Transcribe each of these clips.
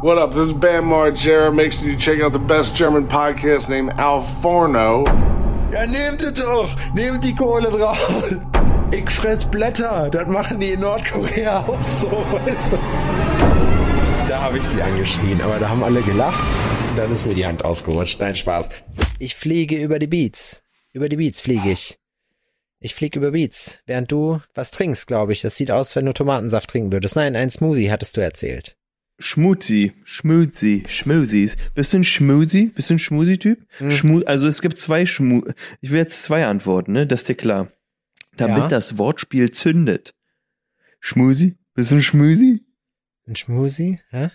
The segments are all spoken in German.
What up? This is Bam Margera. Make sure you check out the best German podcast named Al Forno. Ja, nehmt es doch. Nehmt die Kohle drauf. Ich fress Blätter. Das machen die in Nordkorea auch so. Weißt du? Da habe ich sie angeschrien, aber da haben alle gelacht. Und dann ist mir die Hand ausgerutscht. Nein, Spaß. Ich fliege über die Beats. Über die Beats fliege ich. Ich fliege über Beats, während du was trinkst, glaube ich. Das sieht aus, wenn du Tomatensaft trinken würdest. Nein, ein Smoothie hattest du erzählt. Schmuzi, Schmuzi, Schmusis. Bist du ein Schmusi? Bist du ein Schmusi-Typ? Hm. Schmu also es gibt zwei Schmu... Ich will jetzt zwei antworten, ne? Das ist dir klar. Damit Ja. das Wortspiel zündet. Schmusi? Bist du ein Schmusi? Ein Schmusi? Hä?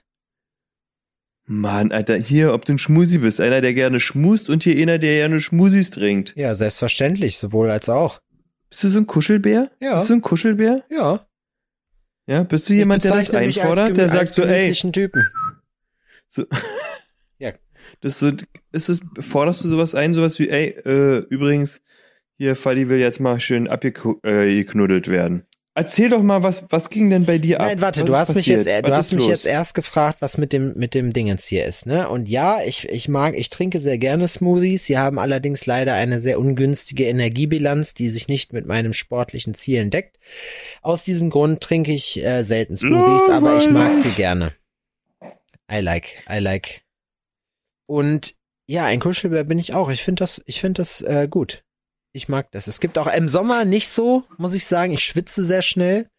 Mann, Alter, hier, ob du ein Schmusi bist. Einer, der gerne schmust und hier einer, der gerne Schmusis trinkt. Ja, selbstverständlich, sowohl als auch. Bist du so ein Kuschelbär? Ja. Bist du ein Kuschelbär? Ja. Ja, bist du jemand, der das einfordert, der sagt so, ey, Typen. so, Ja. das so, ist es, forderst du sowas ein, sowas wie, ey, äh, übrigens, hier, Fadi will jetzt mal schön abgeknuddelt werden. Erzähl doch mal, was, was ging denn bei dir ab? Nein, warte, Was du hast mich jetzt, äh, du hast mich los? jetzt erst gefragt, was mit dem, mit dem Dingens hier ist, ne? Und ja, ich, ich mag, ich trinke sehr gerne Smoothies. Sie haben allerdings leider eine sehr ungünstige Energiebilanz, die sich nicht mit meinen sportlichen Zielen deckt. Aus diesem Grund trinke ich äh, selten Smoothies, aber ich mag sie gerne. I like, I like. Und ja, ein Kuschelbär bin ich auch. Ich finde das, ich finde das äh, gut. Ich mag das. Es gibt auch im Sommer nicht so, muss ich sagen. Ich schwitze sehr schnell.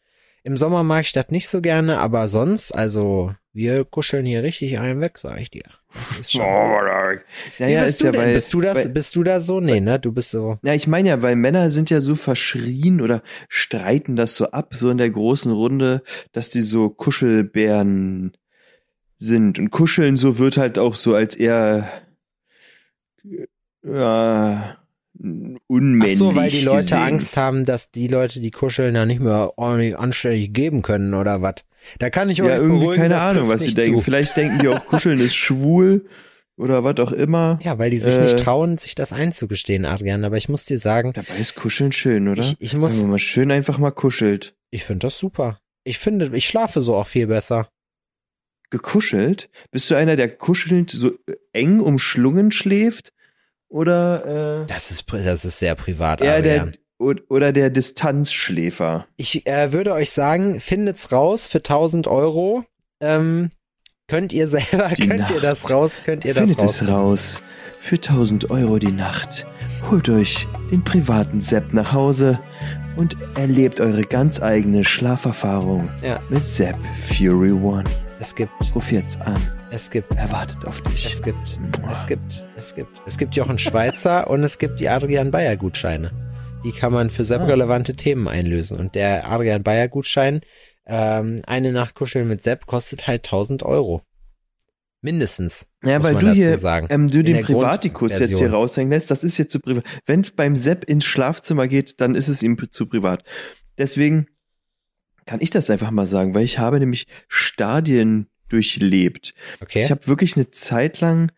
Im Sommer mag ich das nicht so gerne, aber sonst, also, wir kuscheln hier richtig einen weg, sag ich dir. Das ist Oh, schon. ja, ja, bist ist du ja denn? bei, bist du das, bei, bist du da so? Nee, ne? Du bist so. Ja, ich meine ja, weil Männer sind ja so verschrien oder streiten das so ab, so in der großen Runde, dass die so Kuschelbären sind. Und kuscheln so wird halt auch so als eher ja, Ach unmännlich so, weil die Leute gesehen. Angst haben, dass die Leute, die kuscheln, da nicht mehr ordentlich anständig geben können oder was. Da kann ich euch Ja, irgendwie beruhigen, keine Ahnung, was sie denken. Vielleicht denken die auch, kuscheln ist schwul oder was auch immer. Ja, weil die sich Äh, nicht trauen, sich das einzugestehen, Adrian. Aber ich muss dir sagen, Dabei ist kuscheln schön, oder? ich, ich muss, Wenn man mal schön einfach mal kuschelt. ich finde das super. Ich finde, ich schlafe so auch viel besser. Gekuschelt? Bist du einer, der kuschelnd so eng umschlungen schläft? Oder äh, Das ist, das ist sehr privat, eher der oder der Distanzschläfer? Ich äh, würde euch sagen, findet's raus für 1000 Euro. Ähm, könnt ihr selber, Die könnt ihr Nacht. das raus, könnt ihr das Findet raus. es raus. Für 1000 Euro die Nacht. Holt euch den privaten Sepp nach Hause und erlebt eure ganz eigene Schlaferfahrung Ja, mit Sepp Fury One. es gibt, Ruf jetzt an. Es gibt, Er wartet auf dich. es gibt, es gibt, es gibt, es gibt Jochen Schweizer und es gibt die Adrian Bayer Gutscheine. Die kann man für Ah. relevante Themen einlösen. Und der Adrian Bayer Gutschein, ähm, eine Nacht kuscheln mit Sepp kostet halt 1000 Euro. Mindestens. Ja, weil du hier, ähm, du In den Privatikus jetzt hier raushängen lässt, das ist jetzt zu privat. Wenn es beim Sepp ins Schlafzimmer geht, dann ist es ihm zu privat. Deswegen kann ich das einfach mal sagen, weil ich habe nämlich Stadien durchlebt. Okay. Ich habe wirklich eine Zeit lang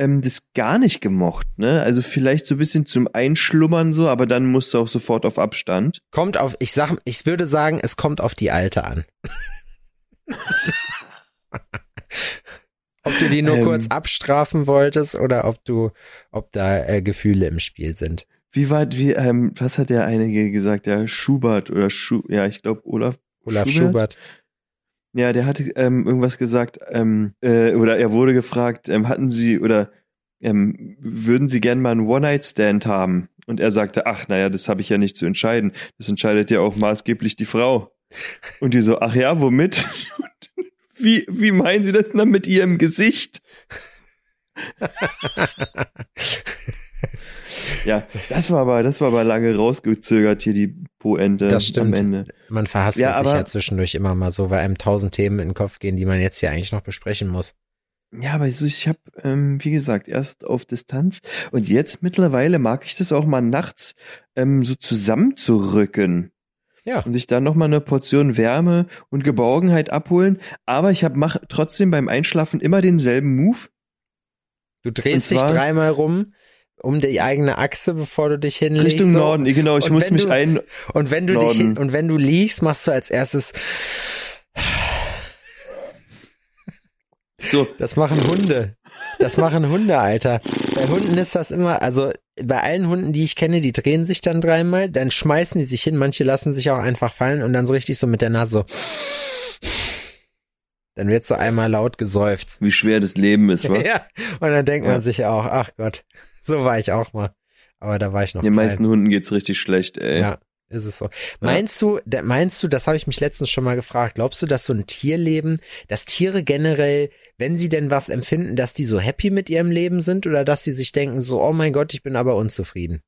ähm, das gar nicht gemocht, ne? Also vielleicht so ein bisschen zum Einschlummern so, aber dann musst du auch sofort auf Abstand. Kommt auf, ich sag, ich würde sagen, es kommt auf die Alte an. ob du die nur Ähm. kurz abstrafen wolltest oder ob du, ob da äh, Gefühle im Spiel sind. Wie war, wie, ähm, was hat der einige gesagt? Ja, Schubert oder Schu, ja, ich glaube Olaf. Olaf Schubert. Ja, der hatte ähm, irgendwas gesagt, ähm, äh, oder er wurde gefragt, ähm, hatten Sie oder ähm, würden Sie gern mal einen One-Night-Stand haben? Und er sagte, ach, naja, das habe ich ja nicht zu entscheiden. Das entscheidet ja auch maßgeblich die Frau. Und die so, ach ja, womit? wie, wie meinen Sie das denn mit Ihrem Gesicht? ja, das war aber, das war aber lange rausgezögert hier die Poente Das stimmt. am Ende. Man verhaspelt Ja, sich ja zwischendurch immer mal so, weil einem tausend Themen in den Kopf gehen, die man jetzt hier eigentlich noch besprechen muss. Ja, aber ich habe, ähm, wie gesagt, erst auf Distanz und jetzt mittlerweile mag ich das auch mal nachts ähm, so zusammenzurücken Ja. und sich dann noch mal eine Portion Wärme und Geborgenheit abholen. Aber ich hab, mach trotzdem beim Einschlafen immer denselben Move. Du drehst dich dreimal rum um die eigene Achse, bevor du dich hinlegst. Richtung so. Norden, genau, ich Und muss mich du- ein. Und wenn du dich Norden. hin, und wenn du liegst, machst du als erstes So, Das machen Hunde. Das machen Hunde, Alter. Bei Hunden ist das immer, also bei allen Hunden, die ich kenne, die drehen sich dann dreimal, dann schmeißen die sich hin, manche lassen sich auch einfach fallen und dann so richtig so mit der Nase so. Dann wird so einmal laut geseufzt. wie schwer das Leben ist, wa? Ja, und dann denkt Ja. man sich auch, ach Gott, so war ich auch mal. Aber da war ich noch Den klein. meisten Hunden geht's richtig schlecht, ey. Ja, ist es so. Meinst du, meinst du, das habe ich mich letztens schon mal gefragt, glaubst du, dass so ein Tierleben, dass Tiere generell, wenn sie denn was empfinden, dass die so happy mit ihrem Leben sind oder dass sie sich denken so, oh mein Gott, ich bin aber unzufrieden?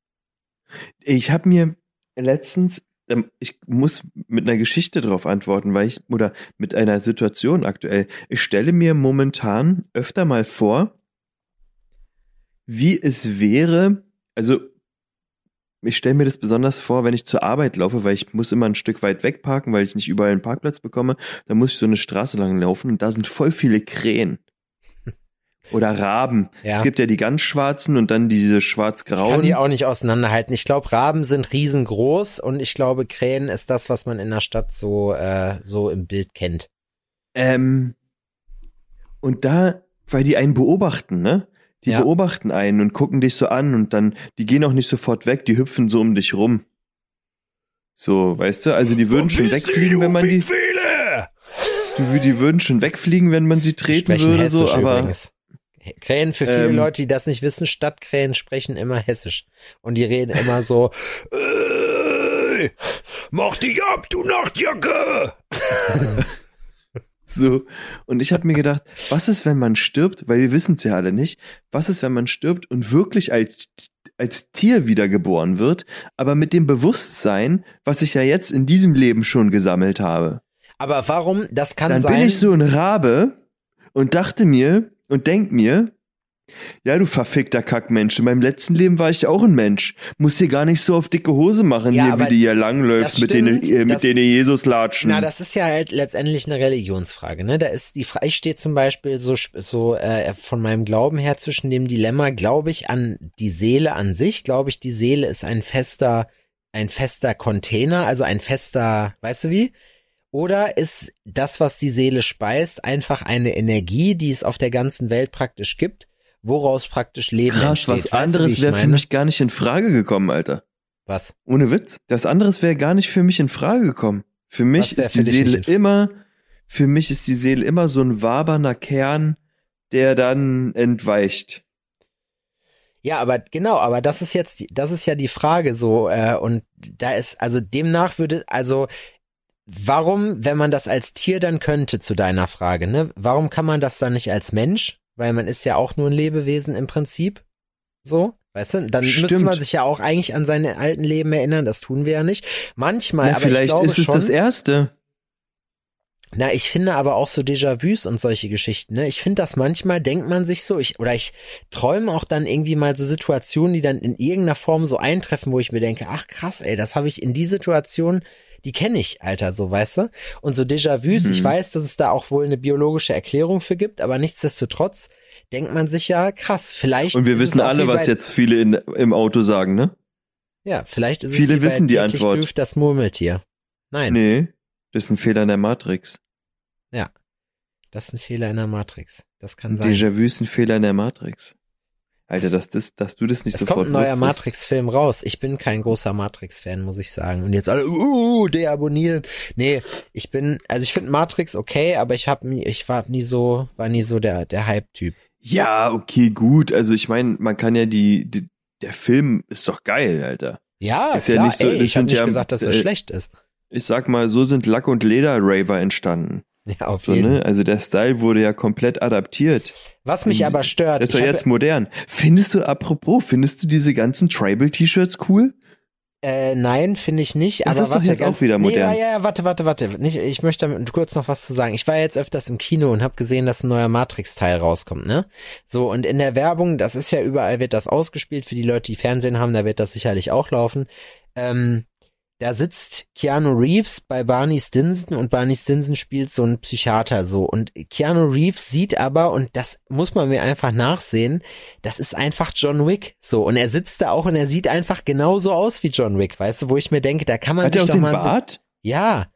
Ich habe mir letztens, ähm, ich muss mit einer Geschichte drauf antworten, weil ich, oder mit einer Situation aktuell. Ich stelle mir momentan öfter mal vor, wie es wäre, also ich stelle mir das besonders vor, wenn ich zur Arbeit laufe, weil ich muss immer ein Stück weit wegparken, weil ich nicht überall einen Parkplatz bekomme. Da muss ich so eine Straße lang laufen und da sind voll viele Krähen. Oder Raben. Ja. Es gibt ja die ganz schwarzen und dann diese Ich kann schwarz-grauen. die auch nicht auseinanderhalten. Ich glaube, Raben sind riesengroß und ich glaube, Krähen ist das, was man in der Stadt so, äh, so im Bild kennt. Ähm, und da, weil die einen beobachten, ne? Die Ja. beobachten einen und gucken dich so an und dann, die gehen auch nicht sofort weg, die hüpfen so um dich rum. So, weißt du, also die würden schon wegfliegen, wenn man die, die, die würden schon wegfliegen, wenn man sie treten sprechen würde, so, Hessisch aber, übrigens. Krähen, für viele Ähm, Leute, die das nicht wissen, Stadtkrähen sprechen immer Hessisch. Und die reden immer so, "Ey, mach dich ab, du Nachtjacke! so. Und ich habe mir gedacht, was ist, wenn man stirbt, weil wir wissen es ja alle nicht, was ist, wenn man stirbt und wirklich als, als Tier wiedergeboren wird, aber mit dem Bewusstsein, was ich ja jetzt in diesem Leben schon gesammelt habe. Aber warum, das kann Dann sein. bin ich so ein Rabe und dachte mir und denk mir, ja, du verfickter Kackmensch, in meinem letzten Leben war ich auch ein Mensch. Muss hier gar nicht so auf dicke Hose machen, Ja, hier, wie du hier langläufst, mit denen, äh, mit das- denen Jesus latschen. Na, das ist ja halt letztendlich eine Religionsfrage, ne? Da ist die Frage, ich stehe zum Beispiel so, so äh, von meinem Glauben her zwischen dem Dilemma, glaube ich an die Seele an sich, glaube ich, die Seele ist ein fester, ein fester Container, also ein fester, weißt du wie? Oder ist das, was die Seele speist, einfach eine Energie, die es auf der ganzen Welt praktisch gibt, woraus praktisch Leben Krass, entsteht? was Weißt anderes wäre für mich gar nicht in Frage gekommen, Alter. Was? Ohne Witz. Das anderes wäre gar nicht für mich in Frage gekommen. Für mich ist die Seele immer, für mich ist die Seele immer so ein wabernder Kern, der dann entweicht. Ja, aber genau, aber das ist jetzt, das ist ja die Frage so, äh, und da ist, also demnach würde, also, warum, wenn man das als Tier dann könnte, zu deiner Frage, ne, warum kann man das dann nicht als Mensch? Weil man ist ja auch nur ein Lebewesen im Prinzip. So, weißt du, dann müsste Stimmt. man sich ja auch eigentlich an seine alten Leben erinnern, das tun wir ja nicht. Manchmal, Na, aber ich vielleicht glaube ist es schon, das Erste. na, ich finde aber auch so Déjà-vus und solche Geschichten, ne? Ich finde das manchmal denkt man sich so, ich, oder ich träume auch dann irgendwie mal so Situationen, die dann in irgendeiner Form so eintreffen, wo ich mir denke, ach krass, ey, das habe ich in die Situation, die kenne ich, Alter, so, weißt du? Und so Déjà-vus, ich Mhm. weiß, dass es da auch wohl eine biologische Erklärung für gibt, aber nichtsdestotrotz denkt man sich ja, krass, vielleicht. Und wir wissen alle, was jetzt viele in, im Auto sagen, ne? Ja, vielleicht ist viele es wie wissen die Antwort. Grüßt das Murmeltier. Nein, Nee, das ist ein Fehler in der Matrix. das ist ein Fehler in der Matrix. Das kann sein. Déjà-vu ist ein Fehler in der Matrix. Alter, dass, das, dass du das nicht Es sofort kommt ein neuer. Matrix-Film raus. Ich bin kein großer Matrix-Fan, muss ich sagen. Und jetzt alle, uh, deabonnieren. Nee, ich bin, also ich finde Matrix okay, aber ich hab nie, ich war nie so, war nie so der, der Hype-Typ. Ja, okay, gut. Also ich meine, man kann ja die, die, der Film ist doch geil, Alter. Ja, Ist ja klar, nicht so- ey, ich hab sind nicht ja, gesagt, dass das äh, schlecht ist. Ich sag mal, so sind Lack- und Leder-Raver entstanden. Ja, auf So, jeden ne? Also der Style wurde ja komplett adaptiert. Was mich aber stört, Das ist doch jetzt modern. Findest du, apropos, findest du diese ganzen Tribal-T-Shirts cool? Äh, nein, finde ich nicht. Das aber ist doch warte, jetzt auch ganz, wieder Nee, modern. ja, ja, ja, warte, warte, warte. Nicht, ich möchte damit kurz noch was zu sagen. Ich war jetzt öfters im Kino und habe gesehen, dass ein neuer Matrix-Teil rauskommt, ne? So, und in der Werbung, das ist ja überall, wird das ausgespielt. Für die Leute, die Fernsehen haben, da wird das sicherlich auch laufen. Ähm, da sitzt Keanu Reeves bei Barney Stinson und Barney Stinson spielt so einen Psychiater so. Und Keanu Reeves sieht aber, und das muss man mir einfach nachsehen, das ist einfach John Wick. So, und er sitzt da auch und er sieht einfach genauso aus wie John Wick, weißt du, wo ich mir denke, da kann man Hat sich er auch doch den mal. Bart? Ja.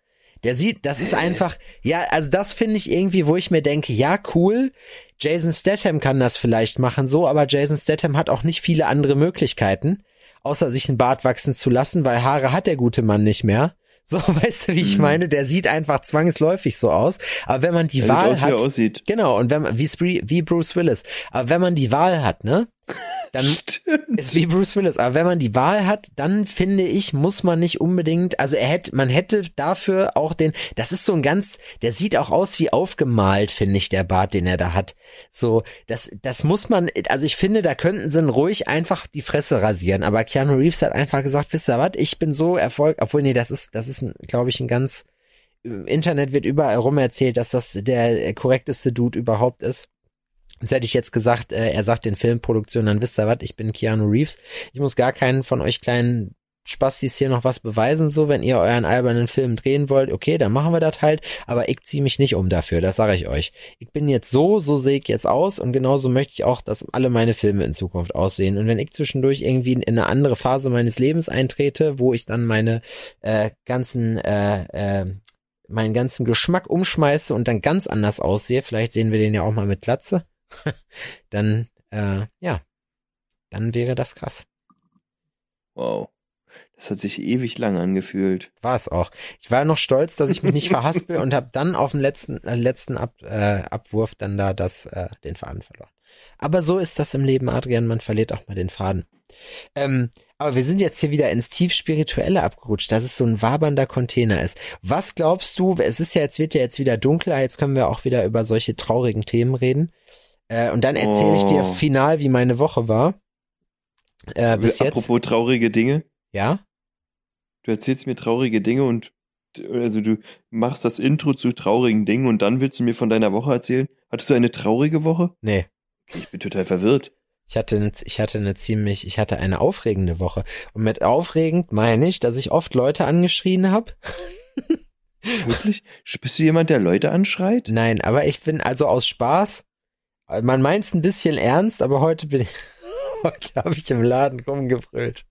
Der sieht, das ist einfach, ja, also das finde ich irgendwie, wo ich mir denke, ja, cool, Jason Statham kann das vielleicht machen so, aber Jason Statham hat auch nicht viele andere Möglichkeiten, außer sich einen Bart wachsen zu lassen, weil Haare hat der gute Mann nicht mehr. So, weißt du, wie ich mhm. meine? Der sieht einfach zwangsläufig so aus. Aber wenn man die er Wahl aus, hat. Wie aussieht. Genau, und wenn man, wie, wie Bruce Willis. Aber wenn man die Wahl hat, ne? Dann Stimmt. ist wie Bruce Willis. Aber wenn man die Wahl hat, dann finde ich, muss man nicht unbedingt, also er hätte, man hätte dafür auch den, das ist so ein ganz, der sieht auch aus wie aufgemalt, finde ich, der Bart, den er da hat. So, das, das muss man, also ich finde, da könnten sie ruhig einfach die Fresse rasieren. Aber Keanu Reeves hat einfach gesagt, wisst ihr was, ich bin so erfolgreich, obwohl, nee, das ist, das ist, glaube ich, ein ganz, im Internet wird überall rum erzählt, dass das der korrekteste Dude überhaupt ist. Das hätte ich jetzt gesagt, äh, er sagt in Filmproduktionen, dann wisst ihr was, ich bin Keanu Reeves. Ich muss gar keinen von euch kleinen Spastis hier noch was beweisen, so, wenn ihr euren albernen Film drehen wollt, okay, dann machen wir das halt, aber ich zieh mich nicht um dafür, das sage ich euch. Ich bin jetzt so, so sehe ich jetzt aus und genauso möchte ich auch, dass alle meine Filme in Zukunft aussehen. Und wenn ich zwischendurch irgendwie in eine andere Phase meines Lebens eintrete, wo ich dann meine äh, ganzen, äh, äh, meinen ganzen Geschmack umschmeiße und dann ganz anders aussehe, vielleicht sehen wir den ja auch mal mit Glatze, dann, äh, ja, dann wäre das krass. Wow. Das hat sich ewig lang angefühlt. War es auch. Ich war noch stolz, dass ich mich nicht verhaspel und habe dann auf dem letzten äh, letzten Ab, äh, Abwurf dann da das äh, den Faden verloren. Aber so ist das im Leben, Adrian. Man verliert auch mal den Faden. Ähm, aber wir sind jetzt hier wieder ins tief spirituelle abgerutscht, dass es so ein wabernder Container ist. Was glaubst du? Es ist ja jetzt wird ja jetzt wieder dunkler. Jetzt können wir auch wieder über solche traurigen Themen reden. Äh, und dann erzähle oh. ich dir oh. final, wie meine Woche war. Äh, bis Apropos jetzt. traurige Dinge. Ja? Du erzählst mir traurige Dinge und also du machst das Intro zu traurigen Dingen und dann willst du mir von deiner Woche erzählen. Hattest du eine traurige Woche? Nee. Okay, ich bin total verwirrt. Ich hatte, eine, ich hatte eine ziemlich, ich hatte eine aufregende Woche. Und mit aufregend meine ich, dass ich oft Leute angeschrien habe. Wirklich? Bist du jemand, der Leute anschreit? Nein, aber ich bin also aus Spaß man meint es ein bisschen ernst, aber heute bin ich, heute habe ich im Laden rumgebrüllt.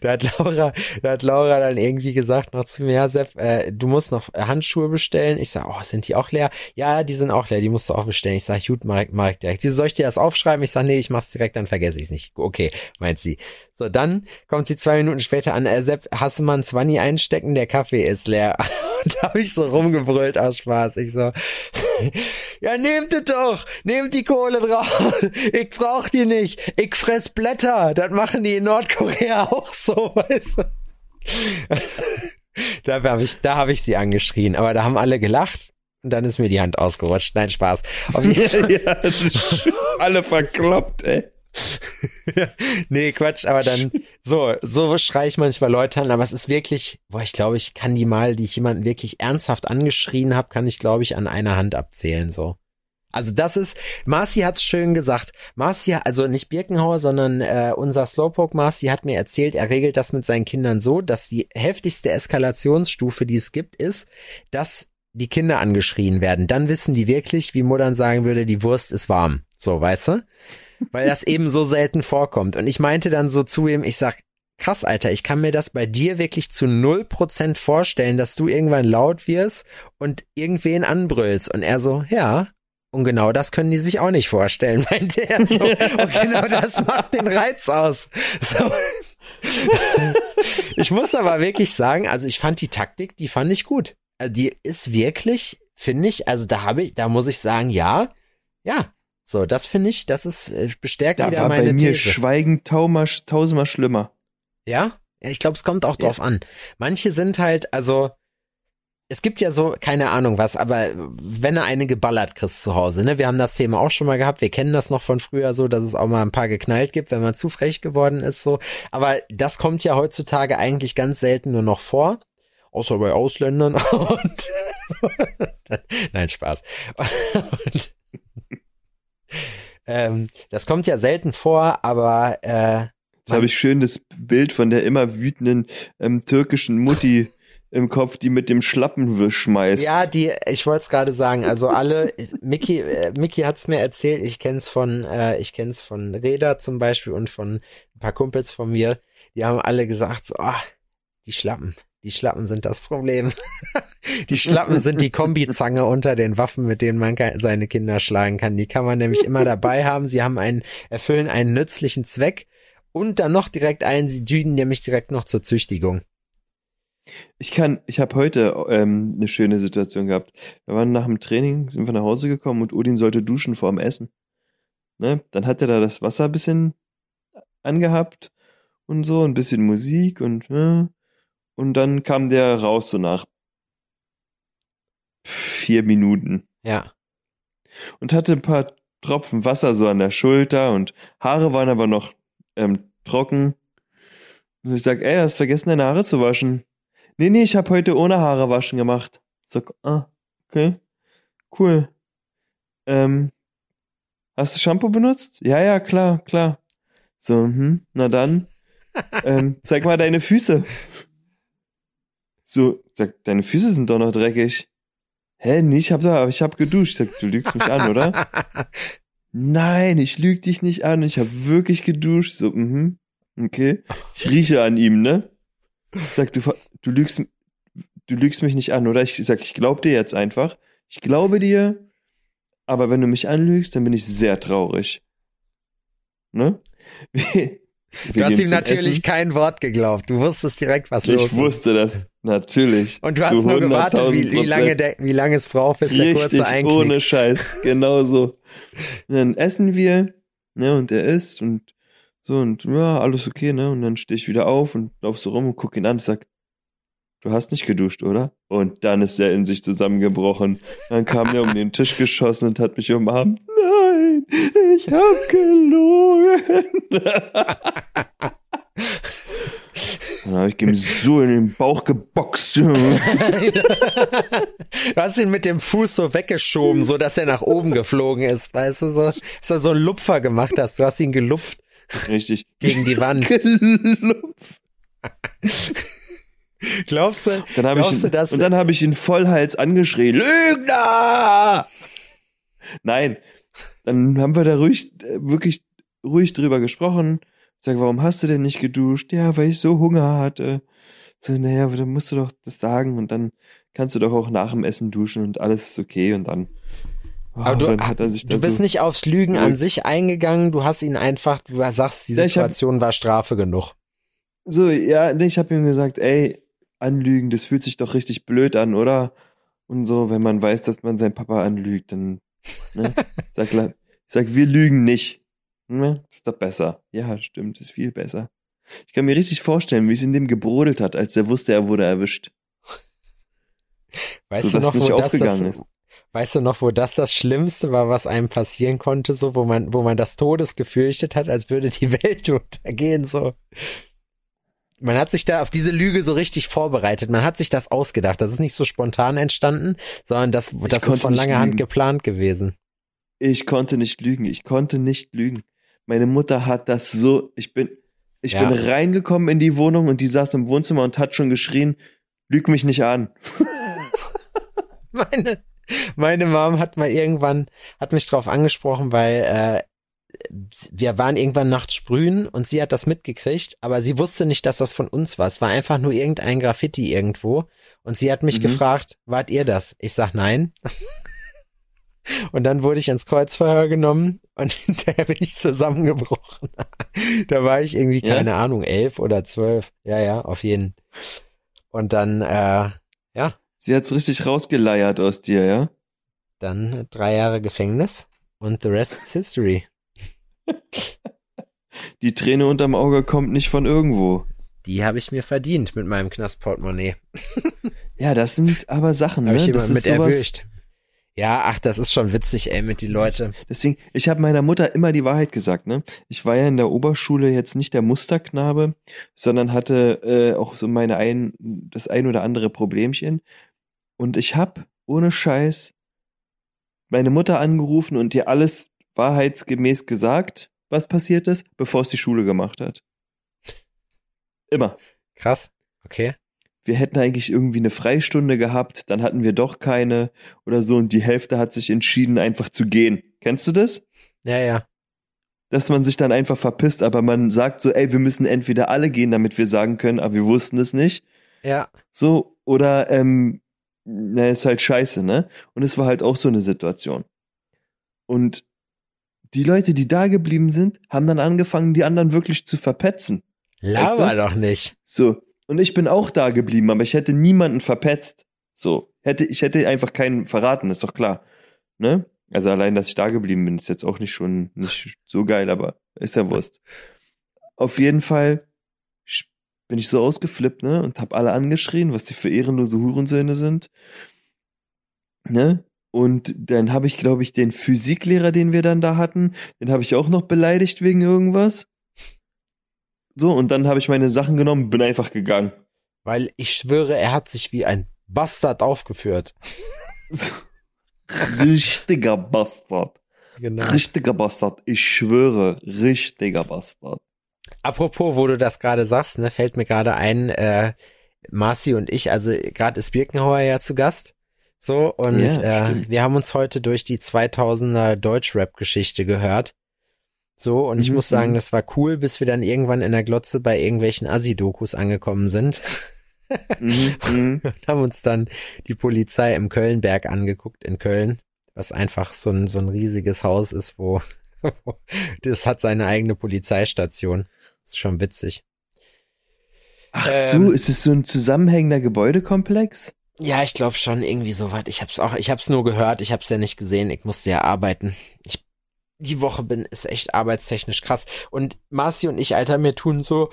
Da hat Laura, da hat Laura dann irgendwie gesagt noch zu mir, ja, Sepp, äh, du musst noch Handschuhe bestellen. Ich sag, oh, sind die auch leer? Ja, die sind auch leer, die musst du auch bestellen. Ich sag, gut, Marek, Marek direkt. Sie soll ich dir das aufschreiben? Ich sag, nee, ich mach's direkt, dann vergesse ich's nicht. Okay, meint sie. So, dann kommt sie zwei Minuten später an, äh, Sepp, hast du mal ein Zwanni einstecken? Der Kaffee ist leer. Und da habe ich so rumgebrüllt aus Spaß. Ich so, ja, nehmt es doch, nehmt die Kohle drauf. Ich brauch die nicht. Ich fress Blätter. Das machen die in Nordkorea auch so, weißt du. da habe ich, da habe ich sie angeschrien, aber da haben alle gelacht. Und dann ist mir die Hand ausgerutscht. Nein, Spaß. ja, alle verkloppt, ey. nee, Quatsch, aber dann, so, so schreie ich manchmal Leute an, aber es ist wirklich, boah, ich glaube, ich kann die mal, die ich jemanden wirklich ernsthaft angeschrien habe, kann ich, glaube ich, an einer Hand abzählen, so. Also das ist, Marci hat's schön gesagt. Marci, also nicht Birkenhauer, sondern äh, unser Slowpoke Marci hat mir erzählt, er regelt das mit seinen Kindern so, dass die heftigste Eskalationsstufe, die es gibt, ist, dass die Kinder angeschrien werden. Dann wissen die wirklich, wie Muttern sagen würde, die Wurst ist warm. So, weißt du? weil das eben so selten vorkommt. Und ich meinte dann so zu ihm, ich sag, krass, Alter, ich kann mir das bei dir wirklich zu null Prozent vorstellen, dass du irgendwann laut wirst und irgendwen anbrüllst. Und er so, ja. Und genau das können die sich auch nicht vorstellen, meinte er so. Und genau das macht den Reiz aus. So. ich muss aber wirklich sagen, also ich fand die Taktik, die fand ich gut. Also die ist wirklich, finde ich, also da habe ich, da muss ich sagen, ja, ja, so, das finde ich, das ist äh, bestärkt da wieder war meine bei mir These. Schweigen tausendmal schlimmer. Ja? Ja, ich glaube, es kommt auch ja. drauf an. Manche sind halt, also es gibt ja so, keine Ahnung was, aber wenn er eine geballert kriegst zu Hause, ne, wir haben das Thema auch schon mal gehabt, wir kennen das noch von früher so, dass es auch mal ein paar geknallt gibt, wenn man zu frech geworden ist, so. Aber das kommt ja heutzutage eigentlich ganz selten nur noch vor. Außer bei Ausländern und, nein, Spaß. Und, ähm, das kommt ja selten vor, aber äh, Jetzt habe ich schön das Bild von der immer wütenden ähm, türkischen Mutti im Kopf, die mit dem Schlappenwisch schmeißt. Ja, die, ich wollte es gerade sagen, also alle, Mickey, äh, Mickey hat's mir erzählt, ich kenn's von, äh, ich kenn's von Reda zum Beispiel und von ein paar Kumpels von mir, die haben alle gesagt, so, ah, die Schlappen, Die Schlappen sind das Problem. die Schlappen sind die Kombizange unter den Waffen, mit denen man seine Kinder schlagen kann. Die kann man nämlich immer dabei haben. Sie haben einen, erfüllen einen nützlichen Zweck und dann noch direkt einen, sie dienen nämlich direkt noch zur Züchtigung. Ich kann, ich habe heute ähm, eine schöne Situation gehabt. Wir waren nach dem Training, sind wir nach Hause gekommen und Odin sollte duschen vor dem Essen. Ne? Dann hat er da das Wasser ein bisschen angehabt und so, ein bisschen Musik und ne? Und dann kam der raus so nach vier Minuten. Ja. Und hatte ein paar Tropfen Wasser so an der Schulter und Haare waren aber noch ähm, trocken. Und ich sag, ey, hast vergessen deine Haare zu waschen. Nee, nee, ich habe heute ohne Haare waschen gemacht. Sag, ah, okay. Cool. Ähm, hast du Shampoo benutzt? Ja, ja, klar, klar. So, hm, na dann. ähm, zeig mal deine Füße. So, sag, deine Füße sind doch noch dreckig. Hä, nee, ich hab da, ich hab geduscht. Sag, du lügst mich an, oder? Nein, ich lüg dich nicht an. Ich hab wirklich geduscht. So, mhm. Okay. Ich rieche an ihm, ne? Sag, du, du lügst, du lügst mich nicht an, oder? Ich sag, ich glaub dir jetzt einfach. Ich glaube dir, aber wenn du mich anlügst, dann bin ich sehr traurig. Ne? Wir du hast ihm natürlich Essen. kein Wort geglaubt. Du wusstest direkt, was ich los ist. Ich wusste das, natürlich. Und du hast nur gewartet, wie, wie, lange der, wie lange es braucht, bis Richtig, der kurze einknickt. ohne Scheiß. Genau so. dann essen wir, ne, und er isst und so und ja, alles okay, ne? Und dann stehe ich wieder auf und lauf so rum und guck ihn an und sag, du hast nicht geduscht, oder? Und dann ist er in sich zusammengebrochen. Dann kam er um den Tisch geschossen und hat mich umarmt. Ich hab gelogen. Dann habe ich ihm so in den Bauch geboxt. du hast ihn mit dem Fuß so weggeschoben, so dass er nach oben geflogen ist, weißt du, so, dass du so einen Lupfer gemacht hast. Du hast ihn gelupft. Richtig. Gegen die Wand. glaubst du, dann glaubst ich ihn, du das? Und dann habe ich ihn Vollhals angeschrien. Lügner! Nein. Dann haben wir da ruhig, wirklich ruhig drüber gesprochen. Ich sag, warum hast du denn nicht geduscht? Ja, weil ich so Hunger hatte. So, naja, dann musst du doch das sagen und dann kannst du doch auch nach dem Essen duschen und alles ist okay und dann Oh, Aber du, du bist so nicht aufs Lügen an sich eingegangen, du hast ihn einfach, du sagst, die Situation hab, war Strafe genug. So, ja, ich habe ihm gesagt, ey, anlügen, das fühlt sich doch richtig blöd an, oder? Und so, wenn man weiß, dass man seinen Papa anlügt, dann, ne? sag, ich sag, wir lügen nicht. Ne? Ist doch besser. Ja, stimmt, ist viel besser. Ich kann mir richtig vorstellen, wie es in dem gebrodelt hat, als er wusste, er wurde erwischt. Weißt so, du noch, wo aufgegangen das, ist. Weißt du noch, wo das das Schlimmste war, was einem passieren konnte, so, wo man, wo man das Todes gefürchtet hat, als würde die Welt untergehen, so. Man hat sich da auf diese Lüge so richtig vorbereitet. Man hat sich das ausgedacht. Das ist nicht so spontan entstanden, sondern das, das ist von langer Hand geplant gewesen. Ich konnte nicht lügen. Ich konnte nicht lügen. Meine Mutter hat das so, ich bin, ich ja. bin reingekommen in die Wohnung und die saß im Wohnzimmer und hat schon geschrien, lüg mich nicht an. meine, meine Mom hat mal irgendwann, hat mich drauf angesprochen, weil äh, wir waren irgendwann nachts sprühen und sie hat das mitgekriegt, aber sie wusste nicht, dass das von uns war. Es war einfach nur irgendein Graffiti irgendwo. Und sie hat mich mhm. gefragt, wart ihr das? Ich sag nein. Und dann wurde ich ins Kreuzverhör genommen und hinterher bin ich zusammengebrochen. da war ich irgendwie, keine ja? Ahnung, elf oder zwölf. Ja, ja, auf jeden. Und dann, äh, ja, Sie hat's richtig rausgeleiert aus dir, ja? Dann drei Jahre Gefängnis und the rest is history. Die Träne unterm Auge kommt nicht von irgendwo. Die habe ich mir verdient mit meinem Knastportemonnaie. ja, das sind aber Sachen, ne? Hab ich das mit sowas, erwischt. Ja, ach, das ist schon witzig, ey, mit die Leute. Deswegen, ich habe meiner Mutter immer die Wahrheit gesagt, ne? Ich war ja in der Oberschule jetzt nicht der Musterknabe, sondern hatte äh, auch so meine ein, das ein oder andere Problemchen. Und ich hab, ohne Scheiß, meine Mutter angerufen und ihr alles wahrheitsgemäß gesagt, was passiert ist, bevor es die Schule gemacht hat. Immer. Krass. Okay. Wir hätten eigentlich irgendwie eine Freistunde gehabt, dann hatten wir doch keine oder so und die Hälfte hat sich entschieden, einfach zu gehen. Kennst du das? Ja, ja. Dass man sich dann einfach verpisst, aber man sagt so, ey, wir müssen entweder alle gehen, damit wir sagen können, aber wir wussten es nicht. Ja. So, oder, ähm, na, ist halt scheiße, ne? Und es war halt auch so eine Situation. Und die Leute, die da geblieben sind, haben dann angefangen, die anderen wirklich zu verpetzen. Laber Weißt du? doch nicht. So. Und ich bin auch da geblieben, aber ich hätte niemanden verpetzt. So. Hätte, ich hätte einfach keinen verraten, ist doch klar. Ne? Also allein, dass ich da geblieben bin, ist jetzt auch nicht schon nicht so geil, aber ist ja Wurst. Auf jeden Fall bin ich so ausgeflippt, ne? Und hab alle angeschrien, was die für ehrenlose Hurensöhne sind. Ne? Und dann habe ich, glaube ich, den Physiklehrer, den wir dann da hatten, den habe ich auch noch beleidigt wegen irgendwas. So, und dann habe ich meine Sachen genommen, bin einfach gegangen. Weil ich schwöre, er hat sich wie ein Bastard aufgeführt. Richtiger Bastard. Genau. Richtiger Bastard. Ich schwöre, richtiger Bastard. Apropos, wo du das gerade sagst, ne, fällt mir gerade ein, äh, Marci und ich, also gerade ist Birkenhauer ja zu Gast. So, und Ja, äh, wir haben uns heute durch die 2000er Deutschrap-Geschichte gehört. So, und ich Mhm, muss sagen, mhm. das war cool, bis wir dann irgendwann in der Glotze bei irgendwelchen Assi-Dokus angekommen sind. Mhm, mhm. und haben uns dann die Polizei im Kölnberg angeguckt in Köln, was einfach so ein, so ein riesiges Haus ist, wo das hat seine eigene Polizeistation. Das ist schon witzig. Ach Ähm. so, ist es so ein zusammenhängender Gebäudekomplex? Ja, ich glaube schon irgendwie so weit. Ich hab's auch, ich hab's nur gehört, ich hab's ja nicht gesehen. Ich musste ja arbeiten. Ich, die Woche bin, ist echt arbeitstechnisch krass. Und Marci und ich, Alter, mir tun so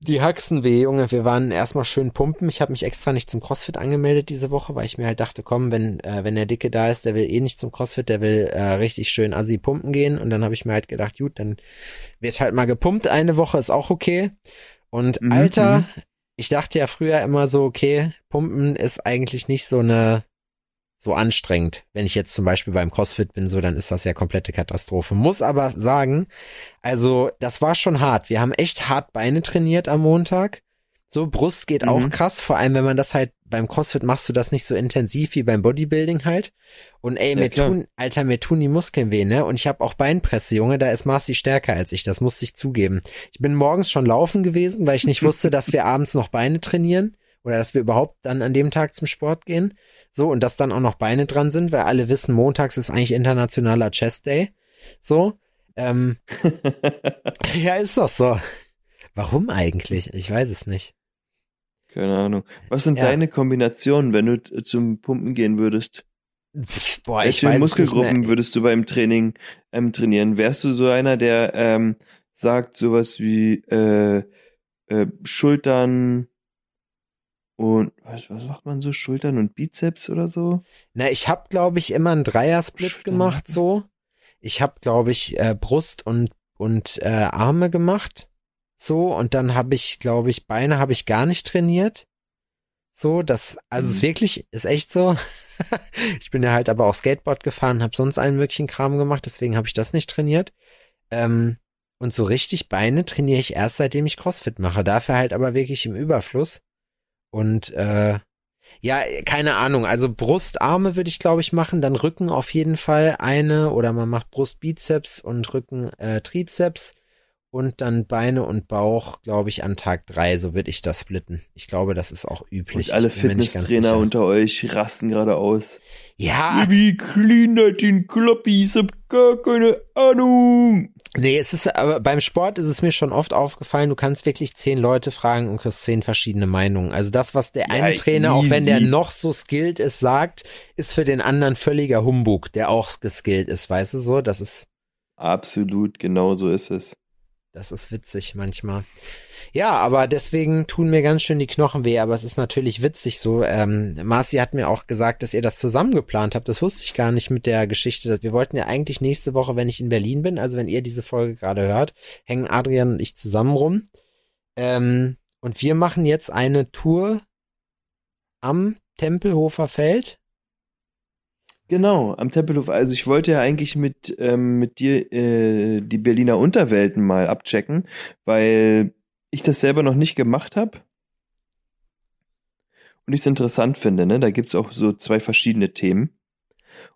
die Haxen weh, Junge. Wir waren erstmal schön pumpen. Ich habe mich extra nicht zum CrossFit angemeldet diese Woche, weil ich mir halt dachte, komm, wenn, äh, wenn der Dicke da ist, der will eh nicht zum CrossFit, der will äh, richtig schön assi pumpen gehen. Und dann habe ich mir halt gedacht, gut, dann wird halt mal gepumpt. Eine Woche ist auch okay. Und Mhm, Alter, mhm. Ich dachte ja früher immer so, okay, Pumpen ist eigentlich nicht so eine so anstrengend. Wenn ich jetzt zum Beispiel beim CrossFit bin, so, dann ist das ja komplette Katastrophe. Muss aber sagen, also das war schon hart. Wir haben echt hart Beine trainiert am Montag. So, Brust geht auch Mhm. krass, vor allem wenn man das halt beim CrossFit machst du das nicht so intensiv wie beim Bodybuilding halt. Und ey, Ja, mir klar. tun, Alter, mir tun die Muskeln weh, ne? Und ich habe auch Beinpresse, Junge, da ist Marci stärker als ich, das muss ich zugeben. Ich bin morgens schon laufen gewesen, weil ich nicht wusste, dass wir abends noch Beine trainieren oder dass wir überhaupt dann an dem Tag zum Sport gehen. So, und dass dann auch noch Beine dran sind, weil alle wissen, montags ist eigentlich internationaler Chest Day. So. Ähm, ja, ist doch so. Warum eigentlich? Ich weiß es nicht. Keine Ahnung. Was sind Ja. deine Kombinationen, wenn du zum Pumpen gehen würdest? Pff, boah, ich Welche weiß es nicht Muskelgruppen würdest du beim Training ähm, trainieren? Wärst du so einer, der ähm, sagt sowas wie äh, äh, Schultern und was, was macht man so? Schultern und Bizeps oder so? Na, ich habe, glaube ich, immer einen Dreiersplit Schultern. gemacht, so. Ich habe, glaube ich, äh, Brust und und äh, Arme gemacht, so. Und dann habe ich, glaube ich, Beine habe ich gar nicht trainiert. So, das, also es ist Mhm. wirklich, ist echt so. ich bin ja halt aber auch Skateboard gefahren, habe sonst allen möglichen Kram gemacht, deswegen habe ich das nicht trainiert. Ähm, und so richtig Beine trainiere ich erst, seitdem ich CrossFit mache. Dafür halt aber wirklich im Überfluss. Und äh, ja, keine Ahnung. Also Brust, Arme würde ich, glaube ich, machen. Dann Rücken auf jeden Fall eine. Oder man macht Brust, Bizeps und Rücken, äh, Trizeps. Und dann Beine und Bauch, glaube ich, an Tag drei. So würde ich das splitten. Ich glaube, das ist auch üblich. Und alle Fitnesstrainer unter euch rasten gerade aus. Ja, Baby, clean that den Kloppi, ich hab gar keine Ahnung. Nee, es ist, aber beim Sport ist es mir schon oft aufgefallen, du kannst wirklich zehn Leute fragen und kriegst zehn verschiedene Meinungen. Also das, was der eine Ja, Trainer, auch wenn der easy. noch so skilled ist, sagt, ist für den anderen völliger Humbug, der auch geskillt ist, weißt du so? Das ist, Absolut, genau so ist es. Das ist witzig manchmal. Ja, aber deswegen tun mir ganz schön die Knochen weh, aber es ist natürlich witzig so. Ähm, Marci hat mir auch gesagt, dass ihr das zusammen geplant habt. Das wusste ich gar nicht mit der Geschichte. Dass wir wollten ja eigentlich nächste Woche, wenn ich in Berlin bin, also wenn ihr diese Folge gerade hört, hängen Adrian und ich zusammen rum. Ähm, und wir machen jetzt eine Tour am Tempelhofer Feld. Genau, am Tempelhof. Also ich wollte ja eigentlich mit, ähm, mit dir äh, die Berliner Unterwelten mal abchecken, weil ich das selber noch nicht gemacht habe. Und ich es interessant finde, ne? Da gibt's auch so zwei verschiedene Themen.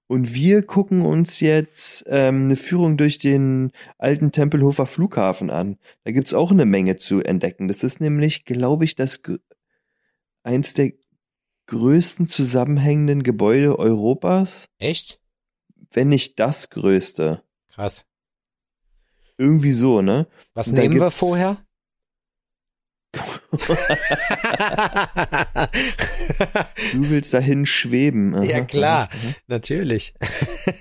Und wir gucken uns jetzt ähm, eine Führung durch den alten Tempelhofer Flughafen an. Da gibt's auch eine Menge zu entdecken. Das ist nämlich, glaube ich, das, eins der größten zusammenhängenden Gebäude Europas, Echt? wenn nicht das größte. Krass. Irgendwie so, ne? Was Und nehmen wir vorher? Du willst dahin schweben. Aha, Ja, klar. aha. Natürlich.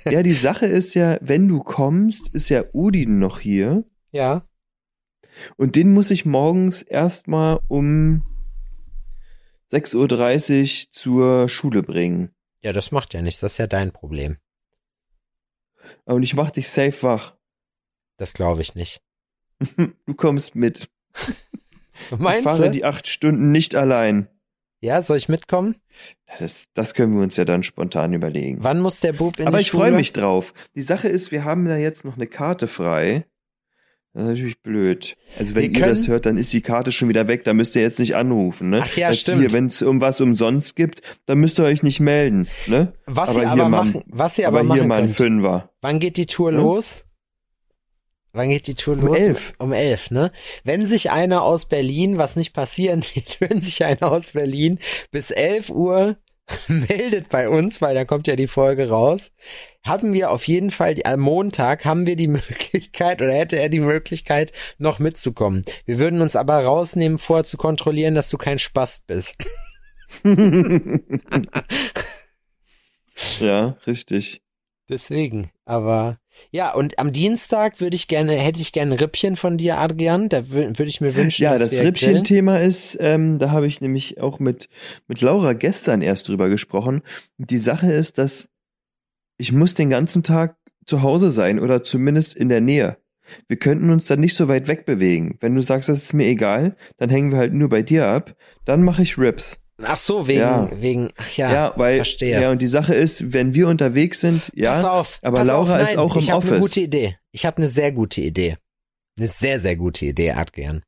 Ja, die Sache ist ja, wenn du kommst, ist ja Udin noch hier. Ja. Und den muss ich morgens erstmal um 6.30 Uhr zur Schule bringen. Ja, das macht ja nichts. Das ist ja dein Problem. Und ich mach dich safe wach. Das glaube ich nicht. Du kommst mit. ich Meinst fahre du? die acht Stunden nicht allein. Ja, soll ich mitkommen? Das, das können wir uns ja dann spontan überlegen. Wann muss der Bub in Aber die ich Schule? freue mich drauf. Die Sache ist, wir haben da jetzt noch eine Karte frei. Das ist natürlich blöd. Also wenn ihr das hört, dann ist die Karte schon wieder weg. Da müsst ihr jetzt nicht anrufen. Ne? Ach ja, Jetzt stimmt. Hier, wenn es um was umsonst gibt, dann müsst ihr euch nicht melden. Ne? Was aber ihr hier aber machen, was ihr Aber aber, hier machen mal ein. Fünfer. Wann geht die Tour Hm? los? Wann geht die Tour Um los? elf. Um elf, ne? Wenn sich einer aus Berlin, was nicht passieren wird, wenn sich einer aus Berlin bis 11 Uhr meldet bei uns, weil dann kommt ja die Folge raus, haben wir auf jeden Fall, die, am Montag haben wir die Möglichkeit oder hätte er die Möglichkeit, noch mitzukommen. Wir würden uns aber rausnehmen, vorher zu kontrollieren, dass du kein Spast bist. ja, richtig. Deswegen, aber ja, und am Dienstag würde ich gerne, hätte ich gerne ein Rippchen von dir, Adrian. Da wür- würde ich mir wünschen, Ja, dass das wir. Rippchen-Thema ist, ähm, da habe ich nämlich auch mit, mit Laura gestern erst drüber gesprochen. Die Sache ist, dass ich muss den ganzen Tag zu Hause sein oder zumindest in der Nähe. Wir könnten uns dann nicht so weit wegbewegen. Wenn du sagst, das ist mir egal, dann hängen wir halt nur bei dir ab. Dann mache ich Rips. Ach so, wegen, Ja. wegen, ach ja, Ja, weil, verstehe. ja, und die Sache ist, wenn wir unterwegs sind, ja, pass auf, aber pass Laura auf, ist nein, auch im ich hab Eine Office. gute Idee. Ich habe eine sehr gute Idee. Eine sehr, sehr gute Idee, Adrian.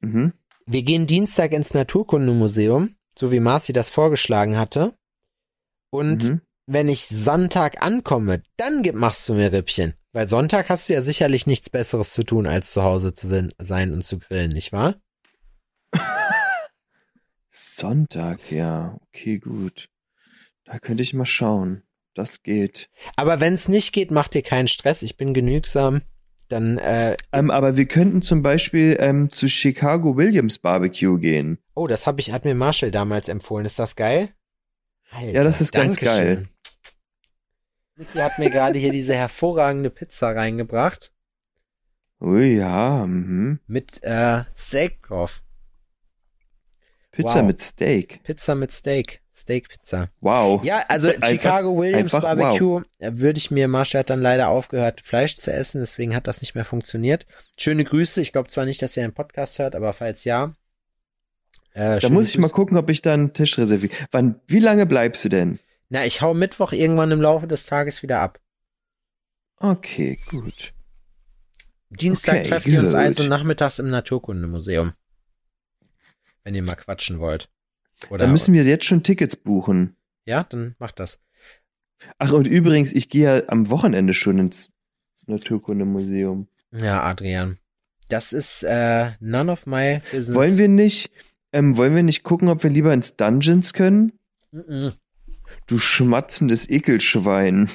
mhm. Wir gehen Dienstag ins Naturkundemuseum, so wie Marci das vorgeschlagen hatte. Und Mhm. Wenn ich Sonntag ankomme, dann gib- machst du mir Rippchen. Weil Sonntag hast du ja sicherlich nichts Besseres zu tun, als zu Hause zu sein und zu grillen, nicht wahr? Sonntag, ja, okay, gut. Da könnte ich mal schauen. Das geht. Aber wenn es nicht geht, mach dir keinen Stress. Ich bin genügsam. Dann, äh, Ähm, aber wir könnten zum Beispiel ähm, zu Chicago Williams Barbecue gehen. oh, das hab ich, hat mir Marshall damals empfohlen. Ist das geil? Alter, Ja, das ist ganz geil. Niki hat mir gerade hier diese hervorragende Pizza reingebracht. Ui, ja, mhm. Mit äh, Steak drauf. Pizza Wow. mit Steak. Pizza mit Steak. Steak-Pizza. Wow. Ja, also Einfach- Chicago Williams einfach Barbecue äh, würde ich mir, Marshall hat dann leider aufgehört, Fleisch zu essen, deswegen hat das nicht mehr funktioniert. Schöne Grüße. Ich glaube zwar nicht, dass ihr einen Podcast hört, aber falls ja. Äh, Da muss ich mal gucken, ob ich da einen Tisch reserviere. Wann, wie lange bleibst du denn? Na, ich hau Mittwoch irgendwann im Laufe des Tages wieder ab. Okay, gut. Dienstag Okay, trefft ihr uns also nachmittags im Naturkundemuseum. Wenn ihr mal quatschen wollt. Oder, Dann müssen wir jetzt schon Tickets buchen. ja, dann macht das. Ach, und übrigens, ich gehe ja am Wochenende schon ins Naturkundemuseum. Ja, Adrian. Das ist äh, none of my business. Wollen wir nicht, ähm, wollen wir nicht gucken, ob wir lieber ins Dungeons können? Mhm. Du schmatzendes Ekelschwein.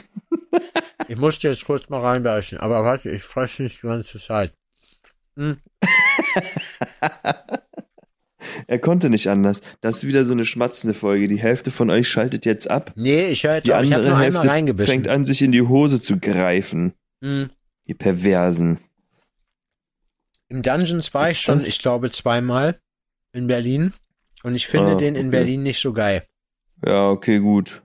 Ich musste jetzt kurz mal reinbeißen, aber warte, ich fresse nicht die ganze Zeit. Hm. Er konnte nicht anders. Das ist wieder so eine schmatzende Folge. Die Hälfte von euch schaltet jetzt ab. Nee, ich jetzt Die. Ich andere einmal Hälfte reingebissen. fängt an, sich in die Hose zu greifen. Hm. Die Perversen. Im Dungeons war ich schon, das? ich glaube, zweimal in Berlin. Und ich finde Ah, den in okay. Berlin nicht so geil. Ja, okay, gut.